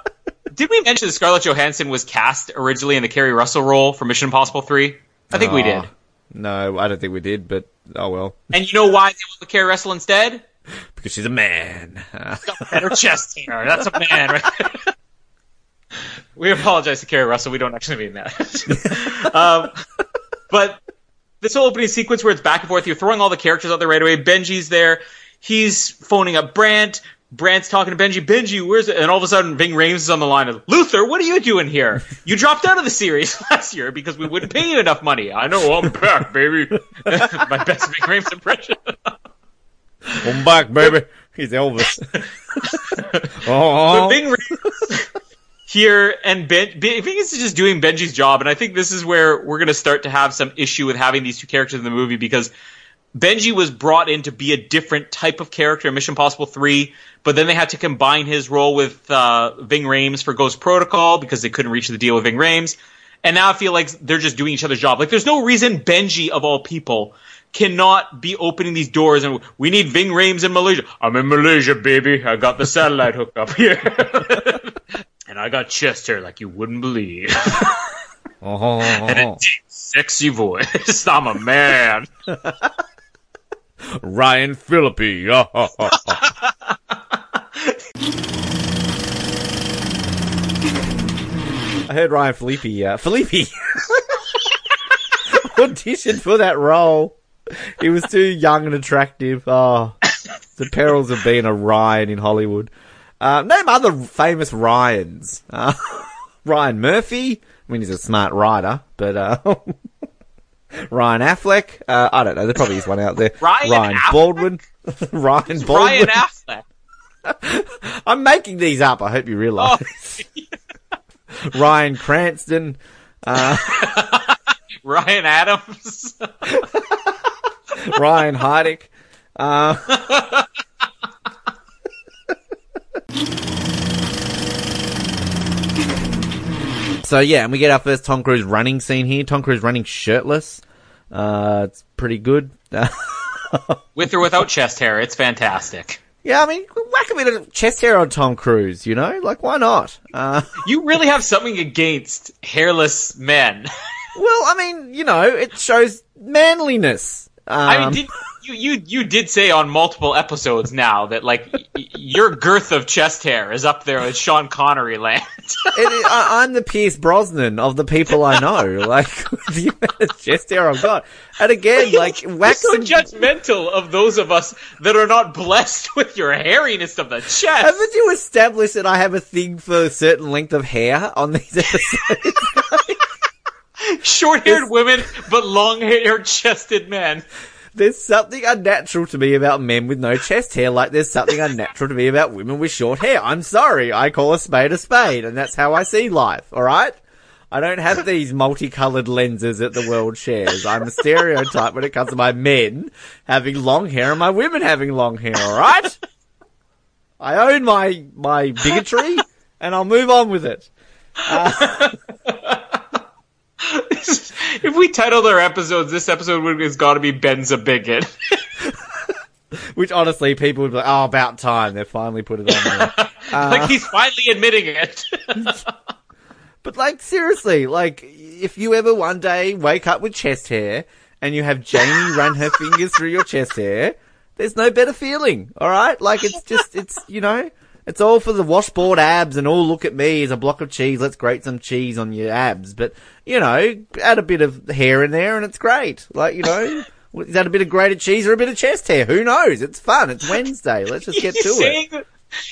did we mention that Scarlett Johansson was cast originally in the Keri Russell role for Mission Impossible 3? I think we did. No, I don't think we did, but oh well. And you know why they went with Keri Russell instead? Because she's a man. Uh, Better chest hair. That's a man, right? we apologize to Keri Russell. We don't actually mean that. um, but this whole opening sequence where it's back and forth, you're throwing all the characters out there right away. Benji's there. He's phoning up Brant. Brant's talking to Benji. Benji, where's it? And all of a sudden, Ving Rhames is on the line. Of, Luther, what are you doing here? You dropped out of the series last year because we wouldn't pay you enough money. I know, I'm back, baby. My best Ving Rhames impression. I'm back, baby. He's Elvis. oh, But Ving Rhames here and Ben, Ben, is just doing Benji's job, and I think this is where we're going to start to have some issue with having these two characters in the movie because Benji was brought in to be a different type of character in Mission Impossible 3, but then they had to combine his role with uh, Ving Rhames for Ghost Protocol because they couldn't reach the deal with Ving Rhames. And now I feel like they're just doing each other's job. Like there's no reason Benji of all people cannot be opening these doors and we need Ving Rhames in Malaysia. I'm in Malaysia, baby. I got the satellite hooked up here. and I got chest hair like you wouldn't believe. oh, and a deep, sexy voice. I'm a man. Ryan Phillippe. Oh, oh, oh. I heard Ryan Phillippe. Uh, Phillippe auditioned for that role. He was too young and attractive. Oh, the perils of being a Ryan in Hollywood. Uh, name other famous Ryans. Uh, Ryan Murphy. I mean, he's a smart writer, but uh, Ryan Affleck. Uh, I don't know. There probably is one out there. Ryan Affleck? Baldwin. Ryan Baldwin. Ryan Affleck. I'm making these up. I hope you realise. Ryan Cranston. Uh, Ryan Adams. Ryan Heidick. Uh, so yeah, and we get our first Tom Cruise running scene here. Tom Cruise running shirtless. Uh, it's pretty good. With or without chest hair, it's fantastic. yeah, I mean, whack a bit of chest hair on Tom Cruise. You know, like why not? Uh, You really have something against hairless men. well, I mean, you know, it shows manliness. Um, I mean, did, you you you did say on multiple episodes now that like y- your girth of chest hair is up there with Sean Connery land. it, I, I'm the Pierce Brosnan of the people I know. Like the amount of chest hair I've got, and again, like You're wax so and judgmental of those of us that are not blessed with your hairiness of the chest. Haven't you established that I have a thing for a certain length of hair on these episodes? Short-haired women, but long-haired chested men. There's something unnatural to me about men with no chest hair, like there's something unnatural to me about women with short hair. I'm sorry, I call a spade a spade, and that's how I see life, alright? I don't have these multicolored lenses that the world shares. I'm a stereotype when it comes to my men having long hair and my women having long hair, alright? I own my, my bigotry, and I'll move on with it. Uh, if we titled our episodes, this episode would has got to be Ben's a bigot. Which honestly, people would be like, oh, about time. They finally put it on there. like he's finally admitting it. But like seriously, like if you ever one day wake up with chest hair and you have Jamie run her fingers through your chest hair, there's no better feeling. All right, like it's just it's you know it's all for the washboard abs and all. Look at me as a block of cheese. Let's grate some cheese on your abs. But you know, add a bit of hair in there and it's great. Like you know. Is that a bit of grated cheese or a bit of chest hair? Who knows? It's fun. It's Wednesday. Let's just get to it.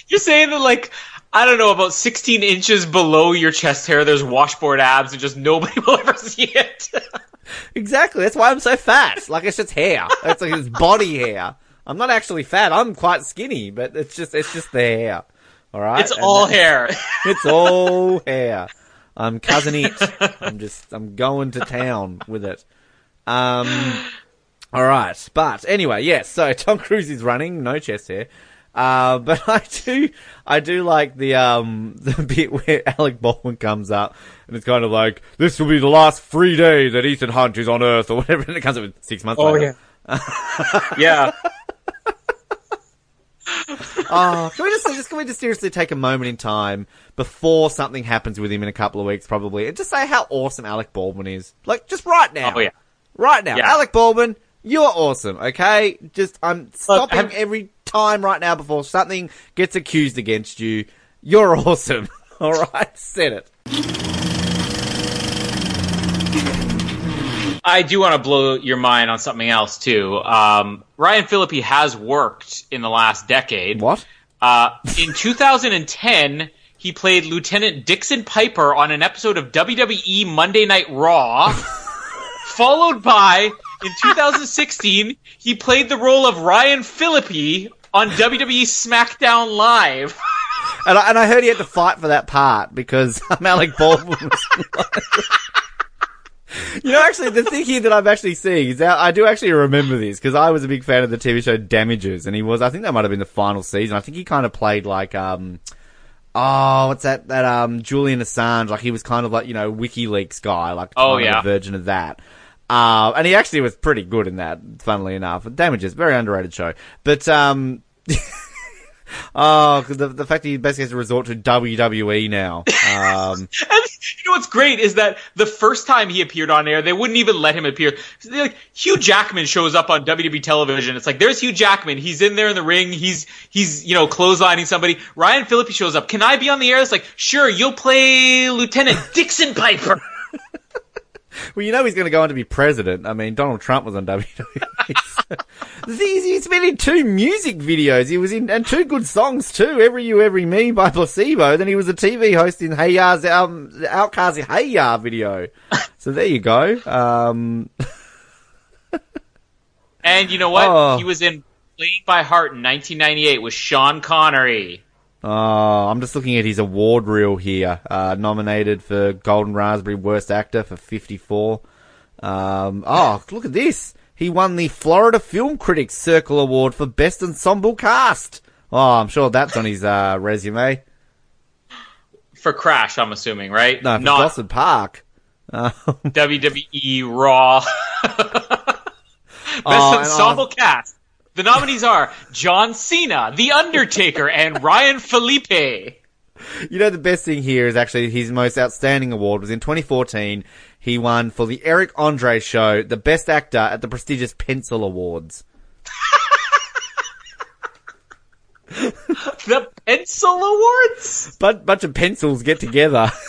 You're saying that like I don't know about 16 inches below your chest hair, there's washboard abs, and just nobody will ever see it. Exactly. That's why I'm so fat. Like it's just hair. It's like it's body hair. I'm not actually fat. I'm quite skinny, but it's just it's just the hair. All right. it's And all that- hair. It's all hair. I'm Cousin Itt. I'm just I'm going to town with it. Um. All right, but anyway, yes. So Tom Cruise is running, no chest hair. Uh, but I do, I do like the um the bit where Alec Baldwin comes up and it's kind of like this will be the last free day that Ethan Hunt is on Earth or whatever, and it comes up with six months Oh later. yeah. yeah. Oh, can we just just can we just seriously take a moment in time before something happens with him in a couple of weeks, probably, and just say how awesome Alec Baldwin is? Like just right now. Oh yeah. Right now, Yeah. Alec Baldwin, you're awesome. Okay, just I'm stopping have- every time right now before something gets accused against you. You're awesome. All right, said it. I do want to blow your mind on something else too. Um, Ryan Phillippe has worked in the last decade. What? Uh, in 2010, he played Lieutenant Dixon Piper on an episode of WWE Monday Night Raw. followed by, in 2016, he played the role of Ryan Phillippe on WWE SmackDown Live. And I, and I heard he had to fight for that part because Alec Baldwin was. you know, actually, the thing here that I'm actually seeing is that I do actually remember this because I was a big fan of the TV show Damages, and he was. I think that might have been the final season. I think he kind of played like um. Oh, what's that? That um, Julian Assange, like he was kind of like you know WikiLeaks guy, like Oh, yeah. a version of that. Uh, and he actually was pretty good in that, funnily enough. Damages, very underrated show. But um, Oh, the, the fact that he basically has to resort to WWE now. Um, And you know what's great is that the first time he appeared on air, they wouldn't even let him appear. Like Hugh Jackman shows up on WWE television. It's like there's Hugh Jackman. He's in there in the ring. He's he's you know clotheslining somebody. Ryan Phillippe shows up. Can I be on the air? It's like sure, you'll play Lieutenant Dixon Piper. well, you know he's going to go on to be president. I mean, Donald Trump was on WWE. thing he's been in two music videos. He was in, and two good songs too. Every You, Every Me by Placebo. Then he was a TV host in Hey Ya's, um, OutKast Hey Ya video. So there you go. Um, And you know what? Oh. He was in Playing by Heart in 1998 with Sean Connery. Oh, I'm just looking at his award reel here. Uh, nominated for Golden Raspberry Worst Actor for 54. Um, oh, look at this. He won the Florida Film Critics Circle Award for Best Ensemble Cast. Oh, I'm sure that's on his uh, resume. For Crash, I'm assuming, right? No, for Not Gosford Park. Um, WWE Raw. Best Oh, and ensemble cast. The nominees are John Cena, The Undertaker, and Ryan Felipe. You know, the best thing here is actually his most outstanding award was in 2014. He won for the Eric Andre Show, the Best Actor at the prestigious Pencil Awards. The Pencil Awards? But bunch of pencils get together.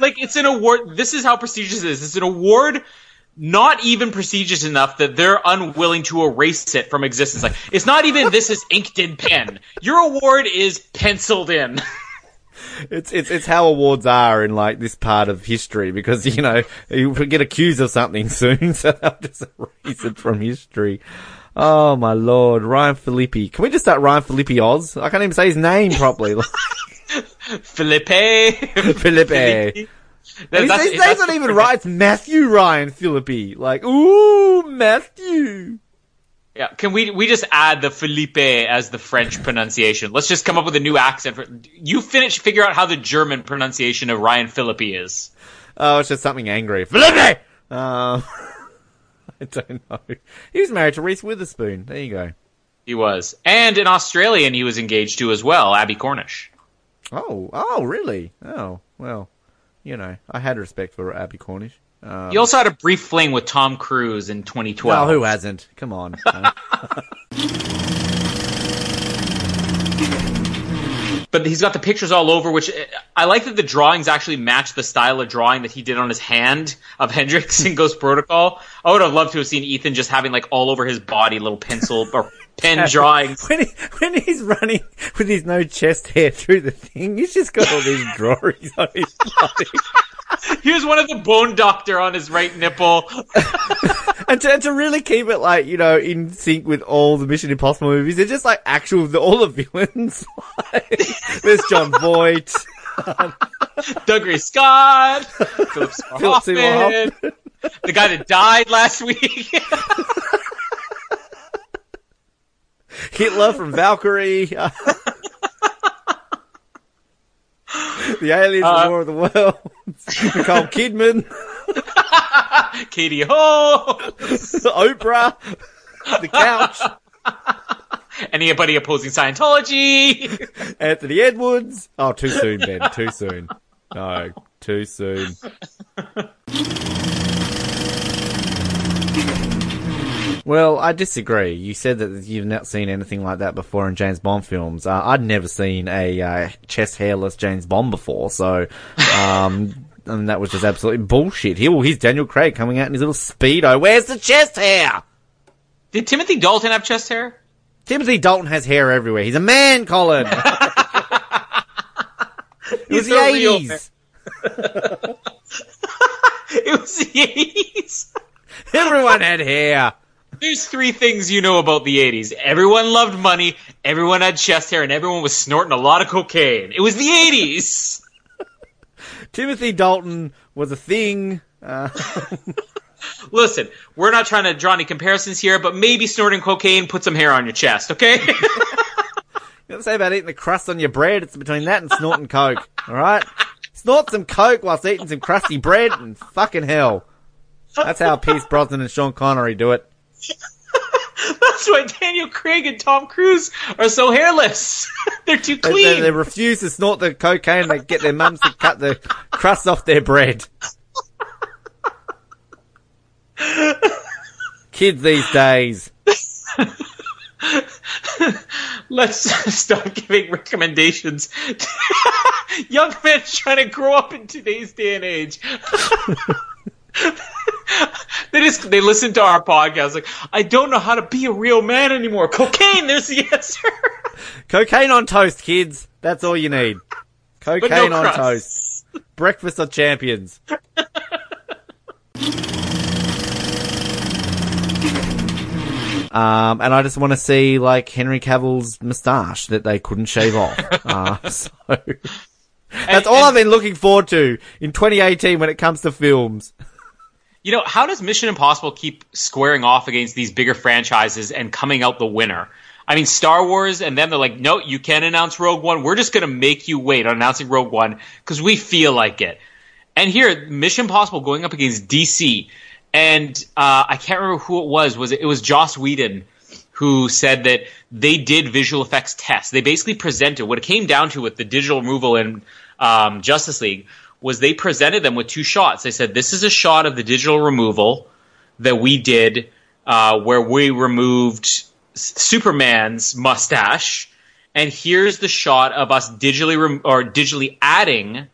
Like, it's an award. This is how prestigious it is. It's an award not even prestigious enough that they're unwilling to erase it from existence. Like, it's not even this is inked in pen. Your award is penciled in. It's it's it's how awards are in like this part of history because you know you get accused of something soon, so they'll just erase it from history. Oh my lord, Ryan Filippi. Can we just start Ryan Filippi Oz? I can't even say his name properly. Felipe. Filippi. That- His, that's- his name's that's- not even right. It's Matthew Ryan Phillippe. Like, ooh, Matthew. Yeah, can we we just add the Felipe as the French pronunciation? Let's just come up with a new accent. For, you finish, figure out how the German pronunciation of Ryan Phillippe is. Oh, it's just something angry. Philippi. Um, I don't know. He was married to Reese Witherspoon. There you go. He was, and an Australian he was engaged to as well, Abbie Cornish. Oh, oh, really? Oh, well, you know, I had respect for Abbie Cornish. Um, He also had a brief fling with Tom Cruise in 2012. well, who hasn't? Come on. But he's got the pictures all over, which I like that the drawings actually match the style of drawing that he did on his hand of Hendricks in Ghost Protocol. I would have loved to have seen Ethan just having like all over his body little pencil or pen drawings. when, he, when he's running with his no chest hair through the thing, he's just got all these drawings on his body. Here's one of the Bone Doctor on his right nipple. And to, to really keep it like, you know, in sync with all the Mission Impossible movies, they're just like actual, the, all the villains. like, there's Jon Voight. Dougray Scott, Philip Seymour Hoffman, the guy that died last week. Hitler from Valkyrie. the aliens, Uh, War of the Worlds. Nicole Kidman. Katie Ho. Oprah. The couch. Anybody opposing Scientology? Anthony Edwards. Oh, too soon, Ben. Too soon. No, too soon. Well, I disagree. You said that you've not seen anything like that before in James Bond films. Uh, I'd never seen a uh, chest hairless James Bond before, so um, and that was just absolutely bullshit. Here, well, here's Daniel Craig coming out in his little speedo. Where's the chest hair? Did Timothy Dalton have chest hair? Timothy Dalton has hair everywhere. He's a man, Colin. it was He's the eighties. It was the 80s. Everyone had hair. There's three things you know about the 80s. Everyone loved money, everyone had chest hair, and everyone was snorting a lot of cocaine. It was the 80s. Timothy Dalton was a thing. Uh, Listen, we're not trying to draw any comparisons here, but maybe snorting cocaine put some hair on your chest, okay? you what say about eating the crust on your bread? It's between that and snorting coke. All right, snort some coke whilst eating some crusty bread, and fucking hell, that's how Pierce Brosnan and Sean Connery do it. That's why Daniel Craig and Tom Cruise are so hairless. They're too clean. they, they refuse to snort the cocaine. They get their mums to cut the crust off their bread. Kids these days. Let's stop giving recommendations young men trying to grow up in today's day and age. they just they listen to our podcast like I don't know how to be a real man anymore. Cocaine, there's the answer. Cocaine on toast, kids. That's all you need. Cocaine no on toast. Breakfast of champions. Um, and I just want to see like Henry Cavill's moustache that they couldn't shave off. Uh, so that's all and- I've been looking forward to in 2018 when it comes to films. You know, how does Mission Impossible keep squaring off against these bigger franchises and coming out the winner? I mean, Star Wars, and then they're like, no, you can't announce Rogue One. We're just going to make you wait on announcing Rogue One because we feel like it. And here, Mission Impossible going up against DC. And uh, I can't remember who it was. Was it, it was Joss Whedon who said that they did visual effects tests. They basically presented what it came down to with the digital removal in um, Justice League was they presented them with two shots. They said this is a shot of the digital removal that we did uh, where we removed Superman's mustache, and here's the shot of us digitally rem- or digitally adding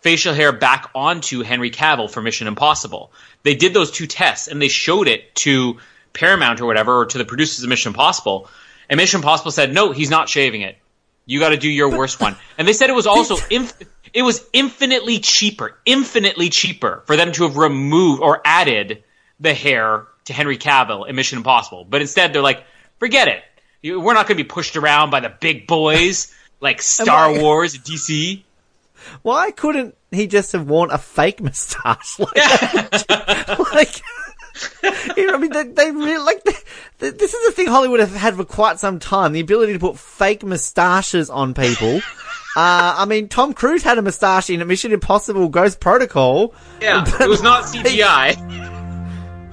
facial hair back onto Henry Cavill for Mission Impossible. They did those two tests and they showed it to Paramount or whatever, or to the producers of Mission Impossible. And Mission Impossible said, no, he's not shaving it. You got to do your worst one. And they said it was also inf- it was infinitely cheaper, infinitely cheaper for them to have removed or added the hair to Henry Cavill in Mission Impossible. But instead, they're like, forget it. We're not going to be pushed around by the big boys like Star I- Wars, DC. Why couldn't he just have worn a fake moustache? Like, like you know, I mean, they, they really like. They, they- this is a thing Hollywood have had for quite some time: the ability to put fake moustaches on people. Uh, I mean, Tom Cruise had a moustache in Mission Impossible: Ghost Protocol. Yeah, it was not CGI.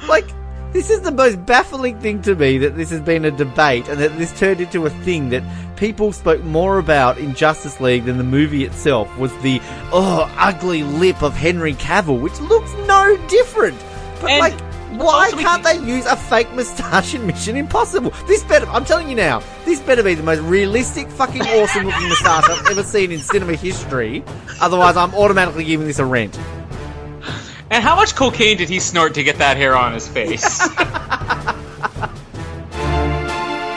Like, this is the most baffling thing to me that this has been a debate and that this turned into a thing that people spoke more about in Justice League than the movie itself was the, oh, ugly lip of Henry Cavill, which looks no different. But, And like, why also can't they use a fake moustache in Mission Impossible? This better, I'm telling you now, this better be the most realistic, fucking awesome looking moustache I've ever seen in cinema history. Otherwise, I'm automatically giving this a rent. And how much cocaine did he snort to get that hair on his face?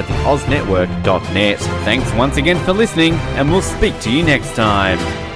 at the OzNetwork.net. Thanks once again for listening, and we'll speak to you next time.